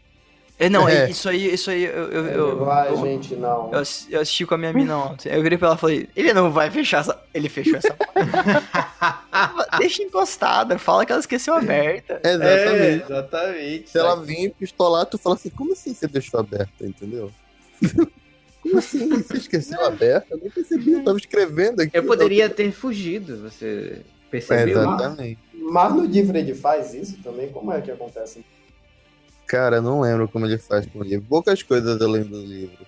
É, não, É. isso aí, isso aí, eu, eu, eu, Ai, eu- gente, não. eu assisti, eu assisti com a minha mina ontem. Eu virei pra ela e falei, ele não vai fechar essa. Ele fechou essa porta. Deixa encostada, fala que ela esqueceu aberta. exatamente. exatamente. Se ela vir pistolar, tu fala assim, como assim você deixou aberta, entendeu? como assim? Você esqueceu aberta? Eu nem percebi, eu tava escrevendo aqui. Eu poderia ter fugido, você É, percebeu? exatamente. Mas no ele faz isso também? Como é que acontece? Cara, eu não lembro como ele faz com o livro. Poucas coisas eu lembro do livro.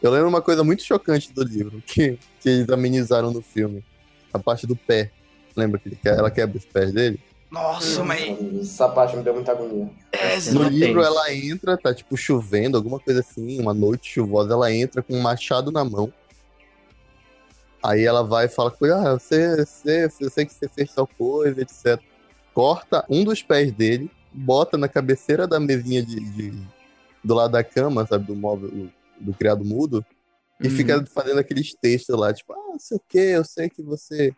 Eu lembro uma coisa muito chocante do livro, que, que eles amenizaram no filme. A parte do pé. Lembra que ela quebra os pés dele? Nossa, mas. Essa parte me deu muita agonia. É, No livro tem. ela entra, tá tipo chovendo, alguma coisa assim, uma noite chuvosa, ela entra com um machado na mão. Aí ela vai e fala ah, você, você, eu sei que você fez tal coisa, etc. Corta um dos pés dele, bota na cabeceira da mesinha de, de- do lado da cama, sabe, do móvel, do, do criado mudo, e Uhum. fica fazendo aqueles textos lá, tipo, ah, não sei o que, eu sei que você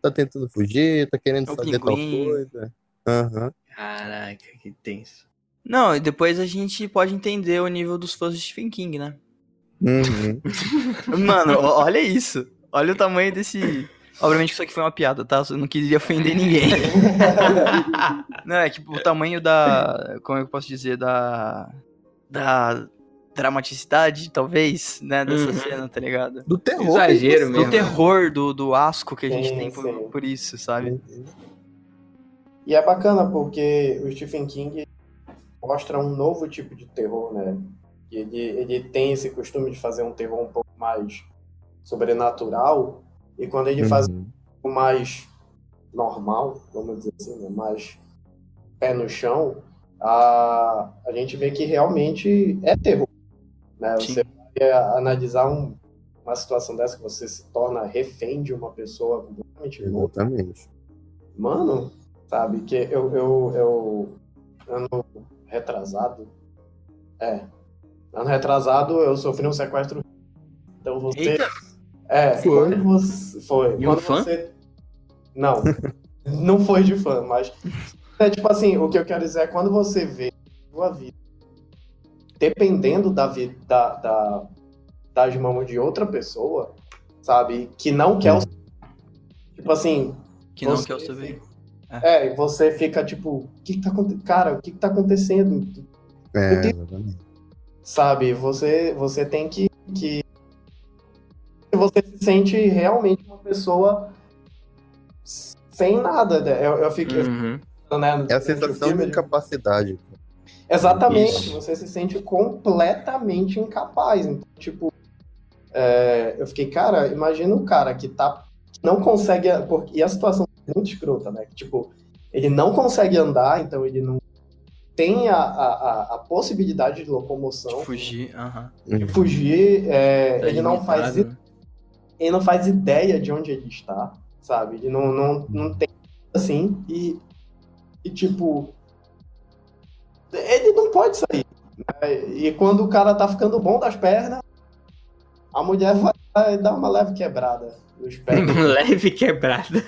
tá tentando fugir, tá querendo É fazer tal pinguim. coisa. Aham. Caraca, que tenso. Não, e depois a gente pode entender o nível dos fãs de Stephen King, né? Uhum. Mano, olha isso. Olha o tamanho desse. Obviamente que isso aqui foi uma piada, tá? Eu não queria ofender ninguém. Não, é tipo o tamanho da. Como é que eu posso dizer? Da. Da dramaticidade, talvez, né? Dessa Uhum. cena, tá ligado? Do terror. Exagero Do mesmo. terror, do, do asco que a gente Sim, tem por, sim. por isso, sabe? E é bacana porque o Stephen King mostra um novo tipo de terror, né? Ele, ele tem esse costume de fazer um terror um pouco mais sobrenatural, e quando ele faz Uhum. o mais normal, vamos dizer assim, né? mais pé no chão, a, a gente vê que realmente é terror. Né? Sim. Você vai analisar um- uma situação dessa que você se torna refém de uma pessoa completamente louca. Exatamente. Mano, sabe, que eu, eu, eu ano retrasado, é, ano retrasado eu sofri um sequestro. Então você, Eita! É, Foi? quando você, foi, De um quando fã? você, não, não foi de fã, mas é tipo assim, o que eu quero dizer é quando você vê a sua vida dependendo da vida da, da, das mãos de outra pessoa, sabe, que não quer o tipo assim, Que não quer o seu bem. é, e você fica tipo, o que, que tá acontecendo? Cara, o que, que tá acontecendo? É, tenho-. Sabe, você, você tem que, que. Você se sente realmente uma pessoa sem nada. né? Eu, eu fico. Uhum. né, É a o sensação filme, de incapacidade. Exatamente, Isso. você se sente completamente incapaz. Então, tipo, é, eu fiquei, cara, imagina um cara que tá. que não consegue. Porque, e a situação é muito escrota, né? Que, tipo, ele não consegue andar, então ele não tem a, a, a- a possibilidade de locomoção. Fugir, aham. de fugir, é, Tá ele não faz limitado. Ele não faz ideia de onde ele está, sabe? Ele não, não, não tem assim e, e tipo ele não pode sair. né? E quando o cara tá ficando bom das pernas, a mulher vai dar uma leve quebrada nos pés. Leve quebrada.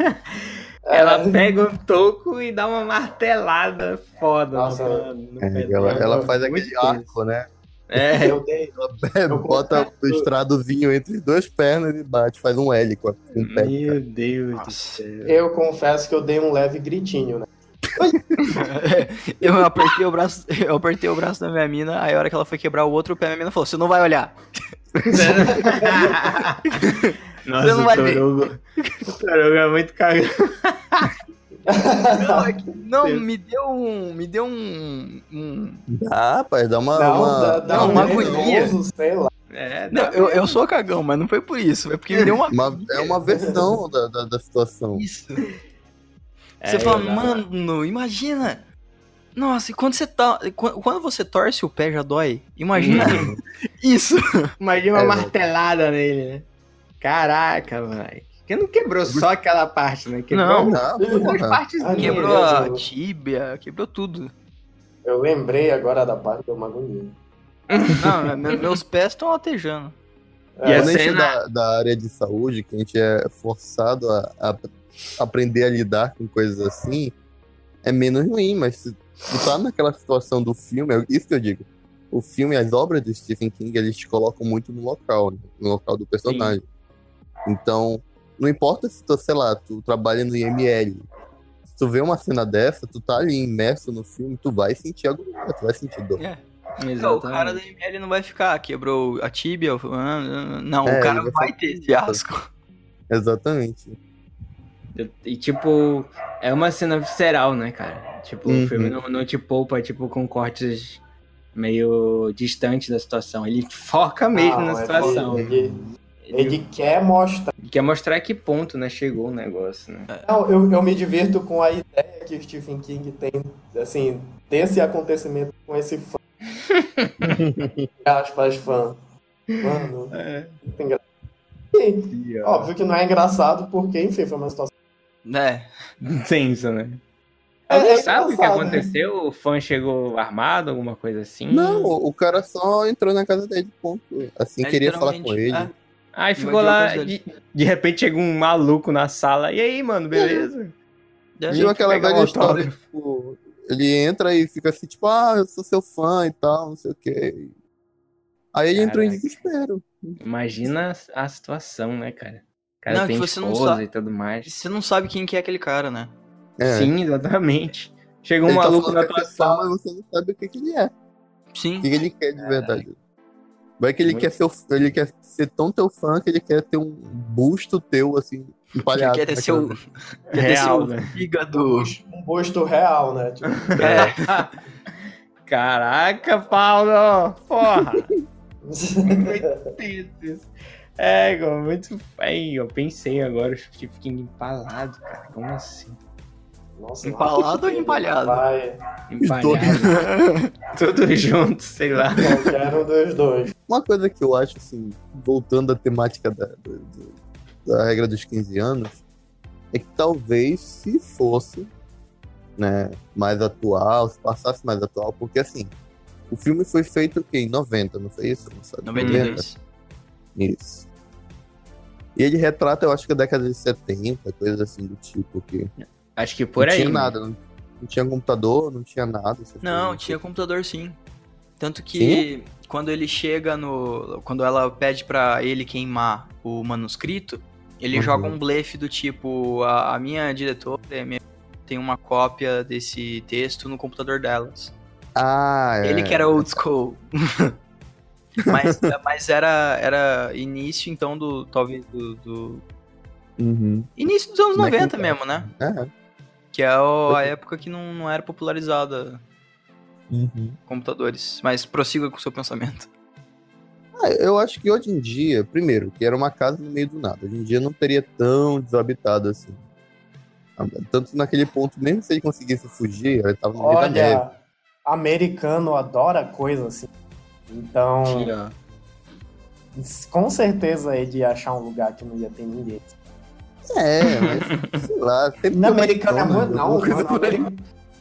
É, Ela pega um toco e dá uma martelada foda Nossa, no, no É, pé ela, ela faz aquele arco, né? É, eu dei, É, Eu bota confesso- o estradozinho entre duas pernas e bate, faz um L com, a- com o pé. meu Deus do céu. eu confesso que eu dei um leve gritinho, né? Eu apertei o braço, eu apertei o braço da minha mina, aí a hora que ela foi quebrar o outro pé, minha mina falou: Você não vai olhar. Nossa, Você não vai o. Torugo. O Torugo é muito cagado. Não, é que- não, me deu um. Me deu um. um- Dá, rapaz, dá uma. Não, uma- dá, dá não, um uma nervoso, agonia. sei lá. É, Não, dá eu, eu sou cagão, mas não foi por isso. Foi porque me deu uma. uma- é uma versão da, da, da situação. Isso. É, Você fala, dá- mano, imagina. Nossa, e quando você tá. Quando você torce o pé já dói. Imagina isso. Imagina uma É, martelada nele, né? Caraca, vai. Porque não quebrou só aquela parte, né? Quebrou Não. Não, partes. Ah, Quebrou a tíbia, quebrou tudo. Eu lembrei agora da parte do Magoninho. Não, me- meus pés estão latejando. E a Quando a cena- da, da área de saúde, que a gente é forçado a, a aprender a lidar com coisas assim, é menos ruim, mas se tu tá naquela situação do filme, é isso que eu digo. O filme, as obras do Stephen King, eles te colocam muito no local, né? no local do personagem. Então, não importa se tu, sei lá, tu trabalha no IML. Se tu vê uma cena dessa, tu tá ali imerso no filme, tu vai sentir agonia, tu vai sentir dor. É. Não, o cara da Exatamente. ML não vai ficar, quebrou a tíbia. ah, Não, É, o cara vai ter esse asco. Exatamente. E, tipo, é uma cena visceral, né, cara? Tipo, Uhum. o filme não, não te poupa, tipo, com cortes meio distantes da situação. Ele foca mesmo Não, na é situação. Ele, Ele, ele quer mostrar. quer mostrar que ponto, né, chegou o negócio, né? Não, eu, eu me divirto com a ideia que o Stephen King tem, assim, desse acontecimento com esse fã. Aspas, fã. Mano, É. engraçado. Sim, óbvio que não é engraçado porque, enfim, foi uma situação. Né? Tenso, né? É, Alguém é sabe o que né? aconteceu? O fã chegou armado, alguma coisa assim? Não, o cara só entrou na casa dele, ponto. Assim, É, queria falar com ele. é. Aí ficou lá, de, de repente chega um maluco na sala. E aí, mano, beleza? É. Viu aquela um velha história, autógrafo. tipo, ele entra e fica assim, tipo, ah, eu sou seu fã e tal, não sei o quê. Aí ele entrou em Caraca. desespero. Imagina a situação, né, cara? O cara Não, tem que você não sabe. e tudo mais. Você não sabe quem que é aquele cara, né? É. Sim, exatamente. Chega um Ele tá maluco falando na tua é sala. mas você não sabe o que, que ele é. Sim. O que, que ele quer de verdade. Vai que ele Muito. quer, ser, ele quer ser tão teu fã que ele quer ter um busto teu, assim, Ele empalhado. quer ter seu, quer ter Real, seu né? fígado. Um busto real, né? Tipo, É, Caraca, Paulo! Porra! É, muito. Aí, eu pensei agora, eu fiquei empalado, cara. Como assim? Nossa, Empalado ou empalhado? Vai, Empalhado. Tudo junto, sei lá. qualquer um dos dois. Uma coisa que eu acho, assim, voltando à temática da, do- da regra dos 15 anos, é que talvez se fosse né, mais atual, se passasse mais atual, porque assim, o filme foi feito o quê? em 90, não foi isso? Não sabe? 92. Isso. E ele retrata, eu acho que a década de 70, coisas assim do tipo, que Acho que por não aí. tinha né? nada, não, não tinha computador, não tinha nada. Não, tinha computador sim. Tanto que quando ele chega no. Quando ela pede pra ele queimar o manuscrito, ele Uhum. joga um blefe do tipo: a, a minha diretora a minha- tem uma cópia desse texto no computador delas. Ah, é. Ele que era old school. mas mas era, era início então do. Talvez do. do- Uhum. Início dos anos Macintosh. 90 mesmo, né? É. Que é o- a época que não, não era popularizada Uhum. computadores. Mas prossiga com o seu pensamento. Ah, eu acho que hoje em dia, primeiro, que era uma casa no meio do nada. Hoje em dia não teria tão desabitado assim. Tanto naquele ponto, mesmo se ele conseguisse fugir, ele tava no meio da neve. Olha, americano adora coisa assim. Então, ó. com certeza ele ia achar um lugar que não ia ter ninguém. É, mas sei lá. Sempre Na americano é muito. Não, por aí.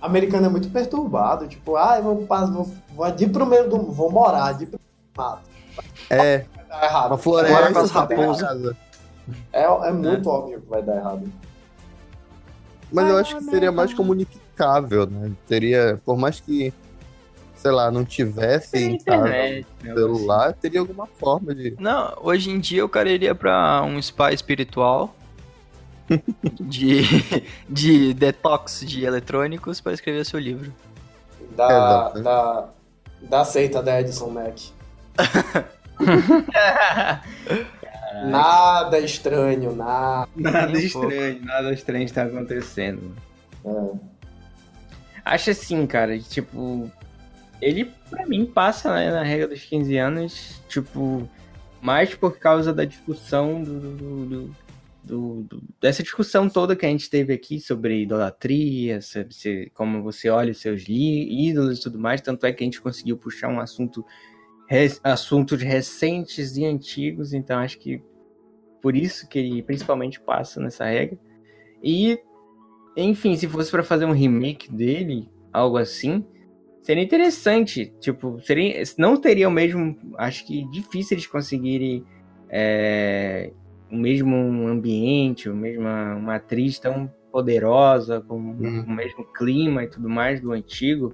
Americano, é muito perturbado. Tipo, ah, eu vou, vou, vou de pro meio do. Vou morar de pro mato. É, Vai dar errado. uma floresta. Raposas. casa. É, é muito óbvio que vai dar errado. Mas eu acho que seria mais comunicável, né? Teria, por mais que, sei lá, não tivesse em casa internet, né? celular, teria alguma forma de. Não, hoje em dia o cara iria pra um spa espiritual de, de detox de eletrônicos para escrever seu livro. Da, Exato. da, da seita da Edison Mac. Nada estranho, nada. Nada um estranho, nada estranho está acontecendo. É. Acho assim, cara, que, tipo, ele pra mim passa né, na regra dos 15 anos, tipo, mais por causa da discussão do, do- do- do- do- dessa discussão toda que a gente teve aqui sobre idolatria, sobre se- como você olha os seus ídolos e tudo mais, tanto é que a gente conseguiu puxar um assunto re- assuntos recentes e antigos, então acho que por isso que ele principalmente passa nessa regra. E enfim, se fosse pra fazer um remake dele, algo assim, seria interessante. Tipo, seria, não teria o mesmo. Acho que difícil eles conseguirem é, o mesmo ambiente, o mesmo, uma atriz tão poderosa, com Hum. o mesmo clima e tudo mais do antigo.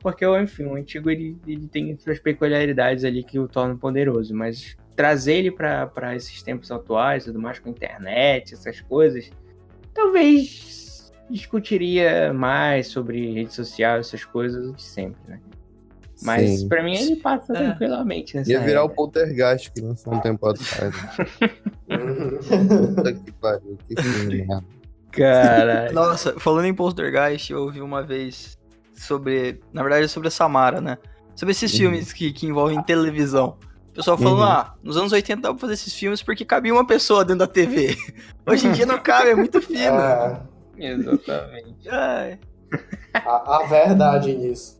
Porque, enfim, o antigo ele, ele tem suas peculiaridades ali que o tornam poderoso, mas trazer ele para esses tempos atuais, tudo mais com internet, essas coisas, talvez discutiria mais sobre rede social, essas coisas de sempre, né? Mas Sim. pra mim ele passa É. tranquilamente nessa Ia virar o poltergeist que lançou um tempo atrás. Puta que pariu, que filme, né? Caralho. Nossa, falando em Poltergeist, eu ouvi uma vez sobre. Na verdade, sobre a Samara, né? Sobre esses Uhum. filmes que, que envolvem televisão. O pessoal falando, Uhum. ah, nos anos 80 dava pra fazer esses filmes porque cabia uma pessoa dentro da TV. Hoje em dia não cabe, é muito fino. É, Exatamente. Ai. a, a verdade nisso.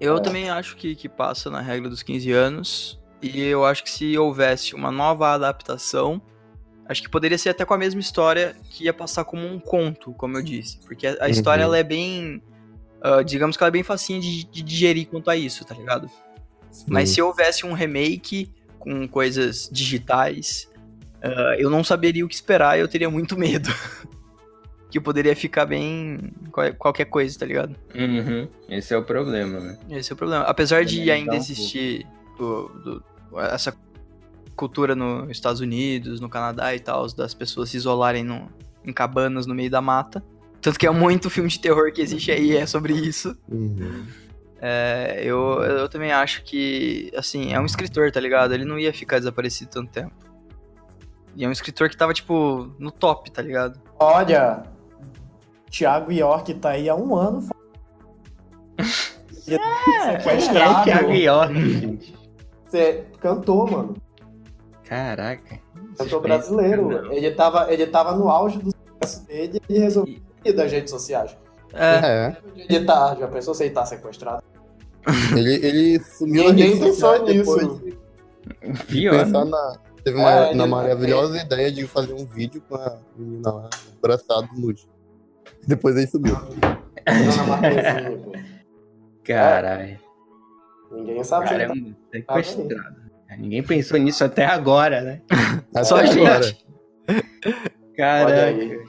Eu É. também acho que, que passa na regra dos 15 anos. E eu acho que se houvesse uma nova adaptação, acho que poderia ser até com a mesma história que ia passar como um conto, como eu disse. Porque a, a história Uhum. ela é bem. ah, digamos que ela é bem facinha de, de digerir quanto a isso, tá ligado? Mas Sim. se houvesse um remake com coisas digitais, ah, eu não saberia o que esperar e eu teria muito medo. que poderia ficar bem. qual- qualquer coisa, tá ligado? Uhum. Esse é o problema, né? Esse é o problema. Apesar de Também ainda um existir do- do- essa cultura nos Estados Unidos, no Canadá e tal, das pessoas se isolarem no- em cabanas no meio da mata. Tanto que é muito filme de terror que existe aí, é sobre isso. Uhum. É, eu, eu também acho que, assim, é um escritor, tá ligado? Ele não ia ficar desaparecido tanto tempo. E é um escritor que tava, tipo, no top, tá ligado? Olha, Thiago York tá aí há um ano. Quem sequestrado. é Thiago York, gente? Você cantou, mano. Caraca. Cantor brasileiro. Não. Ele tava, ele tava no auge do sucesso dele e ele resolveu sair das redes sociais. É, É, Ele tá, já pensou se ele tá sequestrado? ele, ele sumiu Ninguém pensou nisso. de Pior. pensar na... Teve uma, É, na maravilhosa ideia de fazer um vídeo com a menina lá, abraçado nude. Depois Marquezinha, pô. Caralho. Ninguém sabe se Cara, é ele um sequestrado. Ninguém pensou nisso até agora, né? Até Só a agora. gente. Caraca. aí.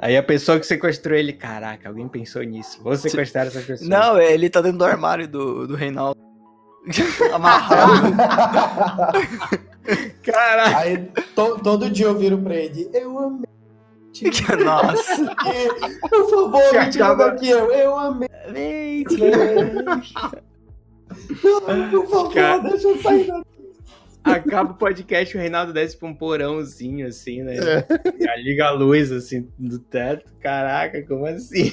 Aí a pessoa que sequestrou ele, caraca, alguém pensou nisso. Vou sequestrar essa pessoa. Não, ele tá dentro do armário do, do Reinaldo. Amarrado. Caraca. Aí to- todo dia eu viro pra ele. Eu amei. Nossa. Por favor, me tira Acaba- daqui. Eu, eu amei. Por favor, Cara. deixa eu sair daqui. Acaba o podcast, o Reinaldo desce pra um porãozinho, assim, né? É. Liga a luz, assim, do teto. Caraca, como assim?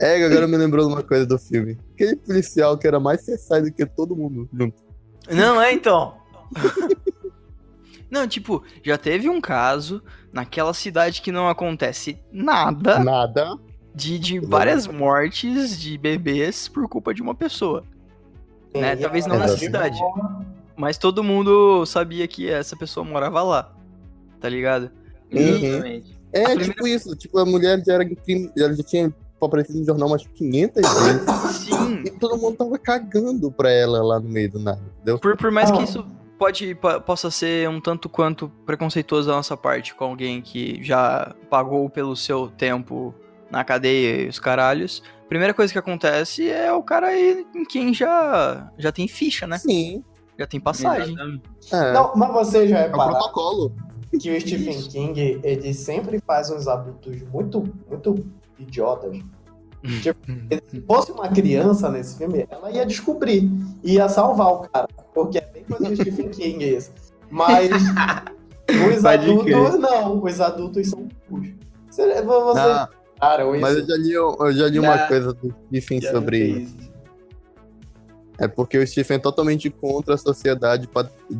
É, agora me lembrou de uma coisa do filme. Aquele policial que era mais CSI do que todo mundo junto. Não, é então. Não, tipo, já teve um caso naquela cidade que não acontece nada Nada. de, de várias mortes de bebês por culpa de uma pessoa. Né, E talvez não nessa cidade. Mas todo mundo sabia que essa pessoa morava lá. Tá ligado? Exatamente. É, A primeira- tipo isso. Tipo, a mulher já era em crime, ela já tinha aparecido no jornal umas 500 vezes. Sim. E todo mundo tava cagando pra ela lá no meio do nada, entendeu? Por, por mais que Ah. isso pode, po- possa ser um tanto quanto preconceituoso da nossa parte com alguém que já pagou pelo seu tempo na cadeia e os caralhos, a primeira coisa que acontece é o cara aí em quem já, já tem ficha, né? Sim. Já tem passagem. É, Não, mas você já é o reparou protocolo. que o Stephen King, ele sempre faz uns adultos muito, muito idiotas. Tipo, se fosse uma criança nesse filme, ela ia descobrir, ia salvar o cara, porque é coisa do Stephen King isso. Mas os Pode adultos, crer. não, os adultos são burros. Você, você Ah, cara, isso, mas eu já li, eu já li uma coisa do Stephen Já sobre isso. É porque o Stephen é totalmente contra a sociedade,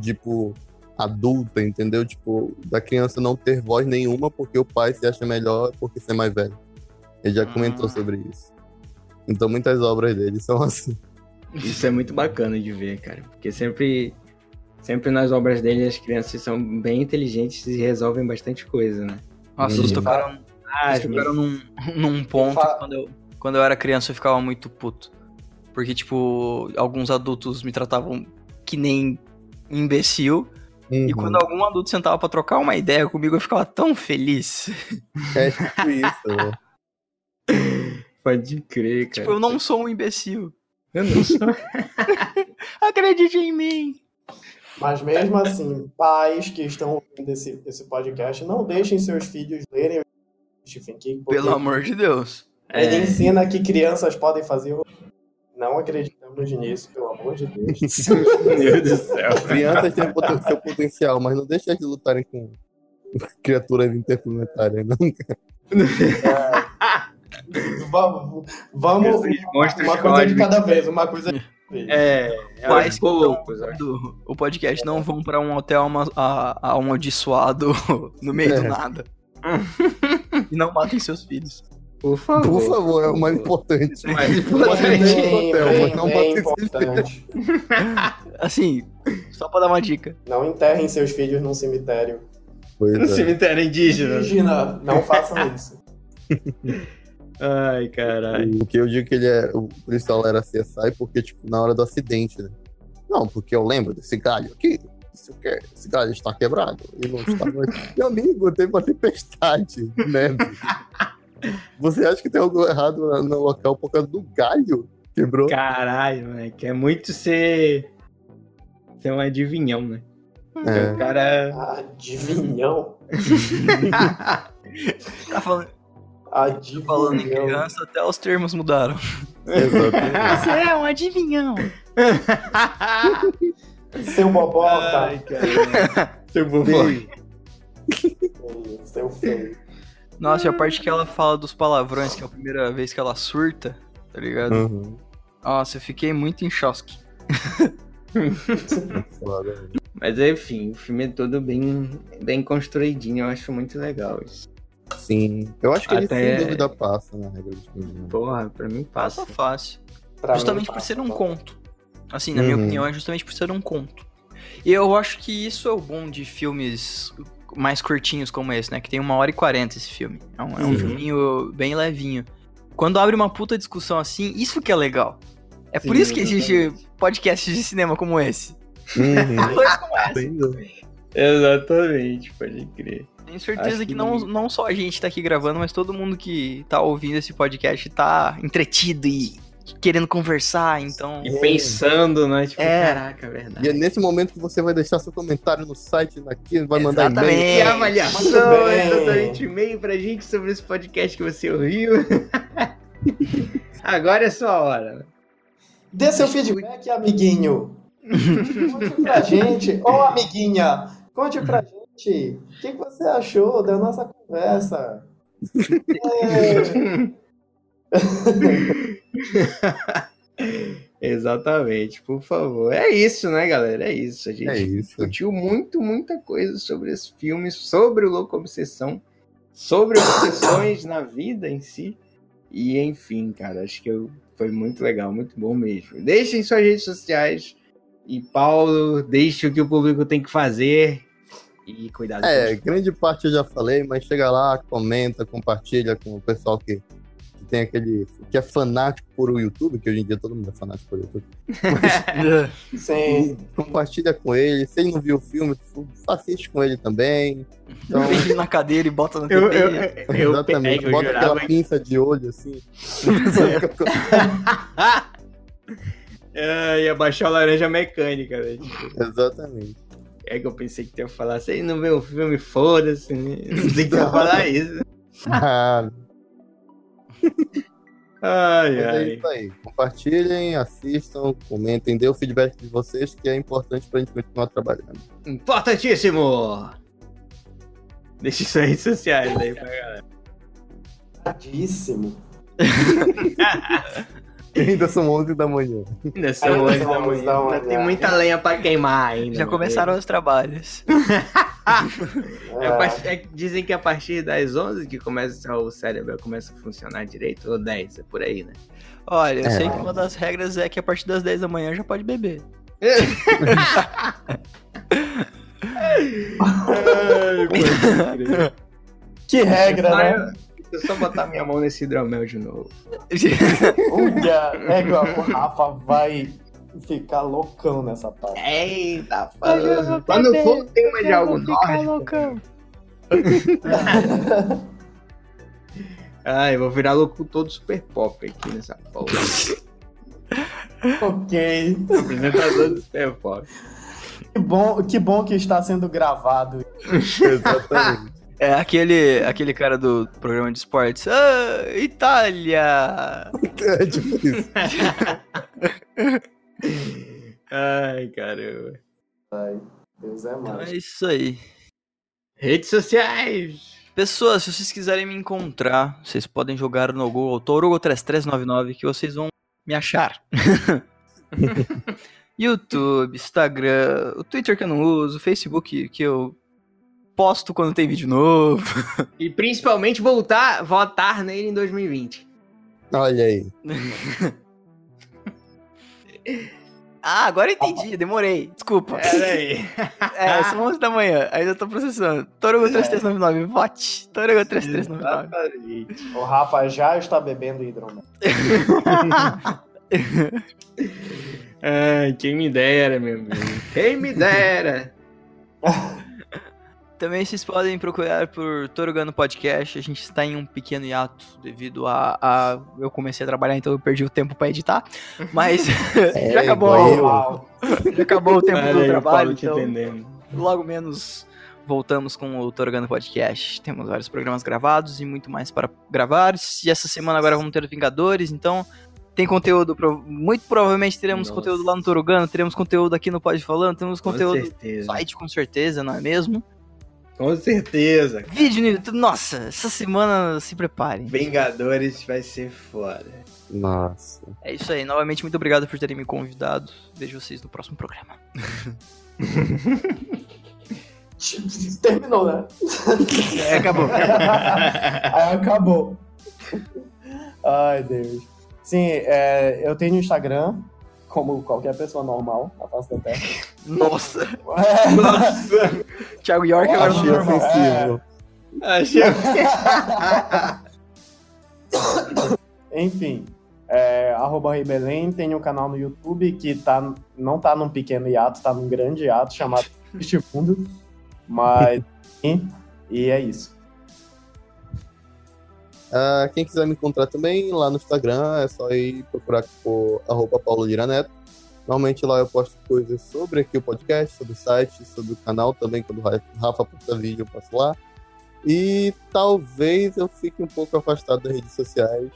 tipo, adulta, entendeu? Tipo, da criança não ter voz nenhuma porque o pai se acha melhor porque ser mais velho. Ele já comentou Ah. sobre isso. Então muitas obras dele são assim. Isso é muito bacana de ver, cara. Porque sempre, sempre nas obras dele as crianças são bem inteligentes e resolvem bastante coisa, né? Nossa, eles tocaram, Ah, eles tocaram num, num ponto que quando eu, quando eu era criança eu ficava muito puto. Porque, tipo, alguns adultos me tratavam que nem imbecil. E Uhum. quando algum adulto sentava pra trocar uma ideia comigo, eu ficava tão feliz. É tipo isso, né? Pode crer, cara. Tipo, eu não sou um imbecil. Eu não sou. Acredite em mim. mas mesmo assim, pais que estão ouvindo esse, esse podcast, não deixem seus filhos lerem o Stephen King, Pelo amor de Deus. ele É. ensina que crianças podem fazer. Não acreditamos nisso, pelo amor de Deus. Meu Deus do céu. Crianças têm seu potencial, mas não deixa eles lutarem com criaturas interplanetárias, não. Vamos, vamos uma coisa de cada vez, uma coisa de. É, é que poucos. o podcast não vão pra um hotel ama- a- amaldiçoado no meio do É. nada. e não matem seus filhos. Por favor. Por favor, é o mais importante. Mais Pode ter importante. hotel, bem, mas não bem pode ser importante. Assim, só pra dar uma dica. Não enterrem seus filhos num cemitério. Pois No é. cemitério indígena. Imagina, não façam isso. Ai, caralho. O que eu digo que ele é. O policial era CSI porque, tipo, na hora do acidente, né? Não, porque eu lembro desse galho aqui. Isso quer, esse galho está quebrado. E não está. Meu amigo, teve uma tempestade, né? Você acha que tem algo errado no- no local por causa do galho? Quebrou? Caralho, moleque. É muito ser. Ser um adivinhão, né? É. O cara. Adivinhão? Tá falando, Adivinhão. falando em criança, até os termos mudaram. Exatamente. Você é um adivinhão. Seu. Ai, cara. Seu vovô. Seu feio. Nossa, e a parte que ela fala dos palavrões, que é a primeira vez que ela surta, tá ligado? Uhum. Nossa, eu fiquei muito em choque. Mas enfim, o filme é todo bem, bem construidinho. Eu acho muito legal isso. Sim. Eu acho que ele Até- sem dúvida passa na regra de filme. Porra, pra mim passa. Passa fácil. Pra justamente mim, por ser passa, um tá? conto. Assim, na minha Uhum. opinião, é justamente por ser um conto. E eu acho que isso é o bom de filmes mais curtinhos como esse, né? Que tem uma hora e quarenta esse filme. É um, é um Uhum. filminho bem levinho. Quando abre uma puta discussão assim, isso que é legal. É por Sim, isso que existe podcasts de cinema como esse. Uhum. Dúvida. Exatamente, pode crer. Tenho certeza que, que- não, não só a gente tá aqui gravando, mas todo mundo que tá ouvindo esse podcast tá entretido e querendo conversar, então. E pensando, né? Tipo, É. caraca, é E verdade. é nesse momento que você vai deixar seu comentário no site daqui, vai mandar e-mail. E avaliação, bem. exatamente e-mail pra gente sobre esse podcast que você ouviu. Agora é sua hora. Dê seu feedback, amiguinho. Conte pra gente. Ô, amiguinha, conte pra gente. O que, que você achou da nossa conversa? É, Exatamente, por favor. É isso, né, galera? É isso. A gente É isso. discutiu muito, muita coisa sobre esse filme, sobre o Louco Obsessão, sobre obsessões na vida em si. E enfim, cara, acho que eu- foi muito legal, muito bom mesmo. Deixem suas redes sociais. E Paulo, deixe o que o público tem que fazer. E cuidado É, grande parte eu já falei, mas chega lá, comenta, compartilha com o pessoal que, que tem aquele. que é fanático por o YouTube, que hoje em dia todo mundo é fanático por YouTube. sim. Compartilha com ele. Se ele não viu o filme, assiste com ele também. Então, Prende na cadeira e bota na TV. eu, eu, eu, exatamente. eu Bota jurava aquela pinça de olho assim. É, ia baixar a laranja mecânica, né? Tipo, exatamente. É que eu pensei que ia falar, você não vê o filme, foda-se, né? Não sei que ia falar isso. Ah, Ai, mas é ai. isso aí. Compartilhem, assistam, comentem, dê o feedback de vocês, que é importante pra gente continuar trabalhando. Importantíssimo! Deixe suas redes sociais aí pra galera. Tadíssimo. Ainda são 11 da manhã. Ainda são Ainda 11 são da 11 manhã. da Ainda manhã. tem muita lenha pra queimar ainda. Já começaram os trabalhos. É, a partir- é, dizem que a partir das 11 que começa o cérebro começa a funcionar direito, ou 10, é por aí, né? Olha, eu É. sei que uma das regras é que a partir das 10 da manhã já pode beber. Ai. Que regra, né? Deixa eu só botar minha mão nesse hidromel de novo. Olha, égua, o Rafa vai ficar loucão nessa parte. Eita, falando. Quando for tema de algo nórdico. loucão. Ai, vou virar locutor do super pop aqui nessa porra. ok. Apresentador do super pop. Que bom, que bom que está sendo gravado. Exatamente. É aquele, aquele cara do programa de esportes. Ah, Itália! é tipo isso. Ai, caramba. Deus é Então mais. é isso aí. Redes sociais. Pessoas, se vocês quiserem me encontrar, vocês podem jogar no Google Torugo3399 que vocês vão me achar. YouTube, Instagram, o Twitter que eu não uso, o Facebook que eu posto quando tem vídeo novo. E principalmente voltar, votar nele em 2020. Olha aí. Ah, agora eu entendi, demorei. Desculpa. Pera aí. É, são 11 da manhã, ainda tô processando. Torugo 3399, vote. Torugo 3399. Exatamente. O Rafa já está bebendo hidromel. Ai, quem me dera, meu amigo. Quem me dera. Também vocês podem procurar por Torugano Podcast. A gente está em um pequeno hiato devido a, a- Eu comecei a trabalhar, então eu perdi o tempo para editar. Mas É, já acabou. Já acabou o tempo Olha do aí, trabalho. Então, entendendo. logo menos voltamos com o Torugano Podcast. Temos vários programas gravados e muito mais para gravar. E essa semana agora vamos ter os Vingadores, então tem conteúdo. pro- Muito provavelmente teremos Nossa. conteúdo lá no Torugano, teremos conteúdo aqui no Pode Falando, temos Com conteúdo no site com certeza, não é mesmo? Com certeza. Vídeo no YouTube. Nossa, essa semana se preparem. Vingadores vai ser foda. Nossa. É isso aí. Novamente, muito obrigado por terem me convidado. Vejo vocês no próximo programa. Terminou, né? É, acabou. Aí acabou. Ai, Deus. Sim, é, eu tenho Instagram, como qualquer pessoa normal, na face da Terra. Nossa. É, Nossa. Thiago York agora Achei ofensivo. Achei... Enfim, é, arroba Rei Belém, tem um canal no YouTube que tá, não tá num pequeno hiato, tá num grande hiato chamado Este Mundo. Mas, e é isso. Ah, quem quiser me encontrar também lá no Instagram, é só ir procurar por arroba Paulo Lira Neto. Normalmente lá eu posto coisas sobre aqui o podcast, sobre o site, sobre o canal também, quando o Ra- Rafa posta vídeo eu passo lá. E talvez eu fique um pouco afastado das redes sociais.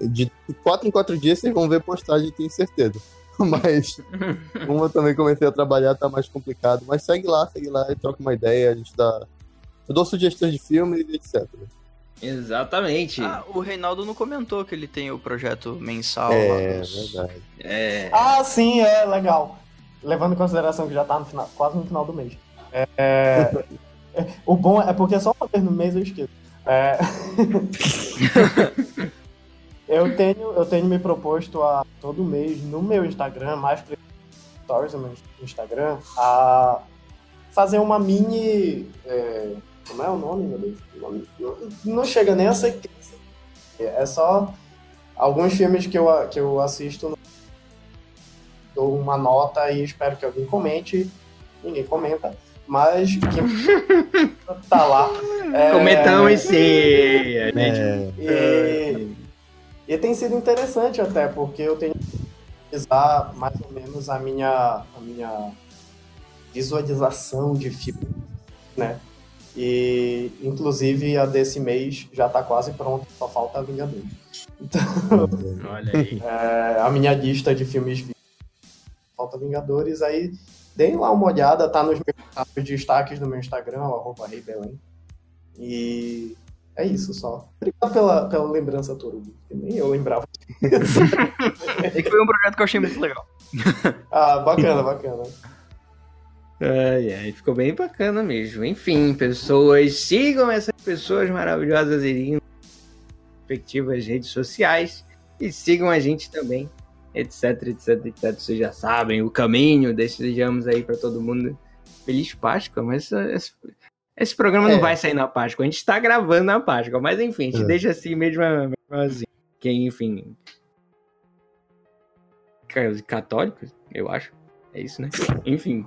De quatro em quatro dias vocês vão ver postagem, tenho certeza. Mas como eu também comecei a trabalhar, tá mais complicado. Mas segue lá, segue lá e troca uma ideia, a gente dá. Eu dou sugestões de filmes e etc. Exatamente. Ah, o Reinaldo não comentou que ele tem o projeto mensal É, lá dos- verdade. É. Ah, sim, é legal. Levando em consideração que já tá no final, quase no final do mês. É, é, o bom é porque só uma vez no mês eu esqueço. É, eu, tenho, eu tenho me proposto a todo mês no meu Instagram, mais stories no meu Instagram, a fazer uma mini. É, como é o nome, meu Deus? Não, não chega nem a ser. É só alguns filmes que eu, que eu assisto dou uma nota e espero que alguém comente. Ninguém comenta, mas que tá lá. É, Comentamos sim. A gente... É, E, e tem sido interessante até, porque eu tenho que pesquisar mais ou menos a minha, a minha visualização de filme, né? E, inclusive, a desse mês já tá quase pronta, só falta Vingadores. Olha aí. É, a minha lista de filmes falta Vingadores, aí deem lá uma olhada, tá nos meus nos destaques do meu Instagram, o arroba Rei Belém. E é isso só. Obrigado pela, pela lembrança, Torugo, que nem eu lembrava. É que foi um projeto que eu achei muito legal. Ah, bacana, bacana. Ai, ai, ficou bem bacana mesmo. Enfim, pessoas, sigam essas pessoas maravilhosas e lindas respectivas redes sociais e sigam a gente também, etc, etc, etc. Vocês já sabem o caminho, desejamos aí pra todo mundo feliz Páscoa, mas esse, esse programa É. não vai sair na Páscoa, a gente tá gravando na Páscoa, mas enfim, a gente É. deixa assim mesmo, mesmo assim. Quem, enfim, ca- católicos, eu acho. É isso, né? Enfim.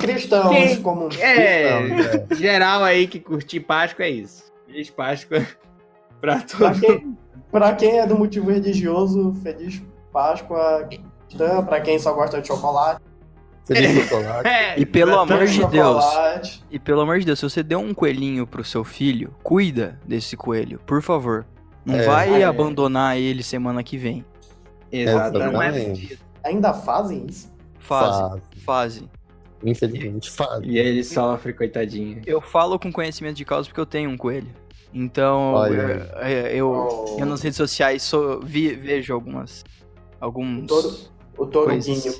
Cristãos Quem- como É, Não, geral aí que curtir Páscoa é isso. Feliz Páscoa pra Pra todos. quem, pra quem é do motivo religioso, feliz Páscoa cristã. Pra quem só gosta de chocolate, Feliz chocolate. É, E pelo pra amor de Deus, chocolate. e pelo amor de Deus, se você deu um coelhinho pro seu filho, cuida desse coelho, por favor. Não É. vai É. abandonar ele semana que vem. Exatamente. É. Ainda fazem isso? Fase, Fase. fase. Infelizmente, fase. E ele sofre, coitadinho. Eu falo com conhecimento de causa porque eu tenho um coelho. Então, Olha eu, eu, eu, Oh, eu nas redes sociais sou- vi- vejo algumas. Alguns. O Toruguinho.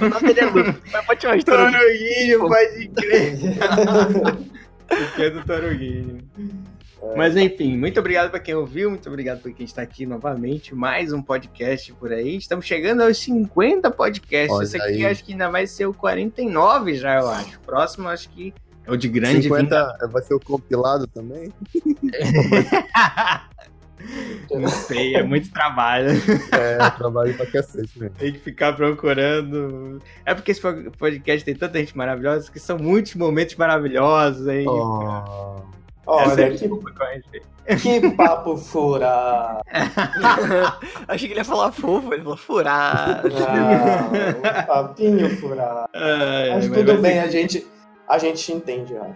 O nome dele é mas pode chamar de Toruguinho. Toruguinho, pode crer. Pequeno Toruguinho. Mas enfim, muito obrigado para quem ouviu, muito obrigado para quem está aqui novamente. Mais um podcast por aí. Estamos chegando aos 50 podcasts. Olha Esse aqui aí. acho que ainda vai ser o 49 já, eu acho. Próximo acho que é o de grande 50 vai ser o compilado também? Não sei, é muito trabalho. É, trabalho pra cacete mesmo. Tem que ficar procurando. É porque esse podcast tem tanta gente maravilhosa que são muitos momentos maravilhosos aí. Oh, é Olha, a que, que papo furado. Achei que ele ia falar fofo, ele falou furado. Ah, um papinho furado. Ai, Mas mas tudo vai bem, a gente, a gente entende já.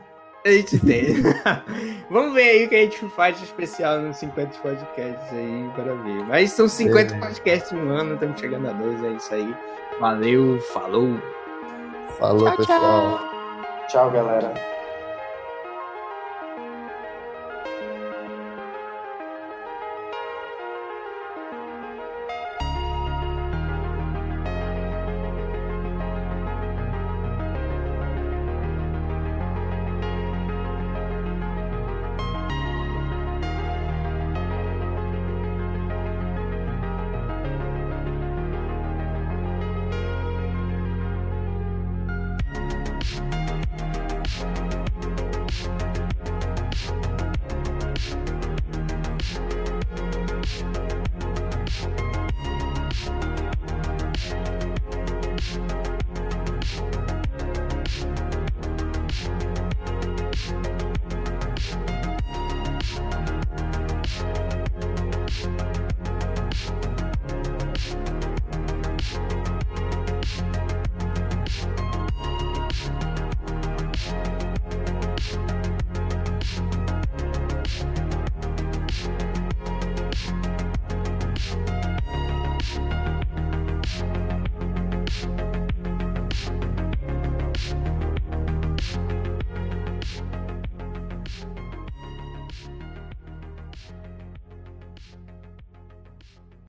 A gente tem. Vamos ver aí o que a gente faz de especial nos 50 podcasts aí para ver. Mas são 50 Beleza. podcasts no ano, estamos chegando a dois, é isso aí. Valeu, falou. falou, pessoal. Tchau, galera.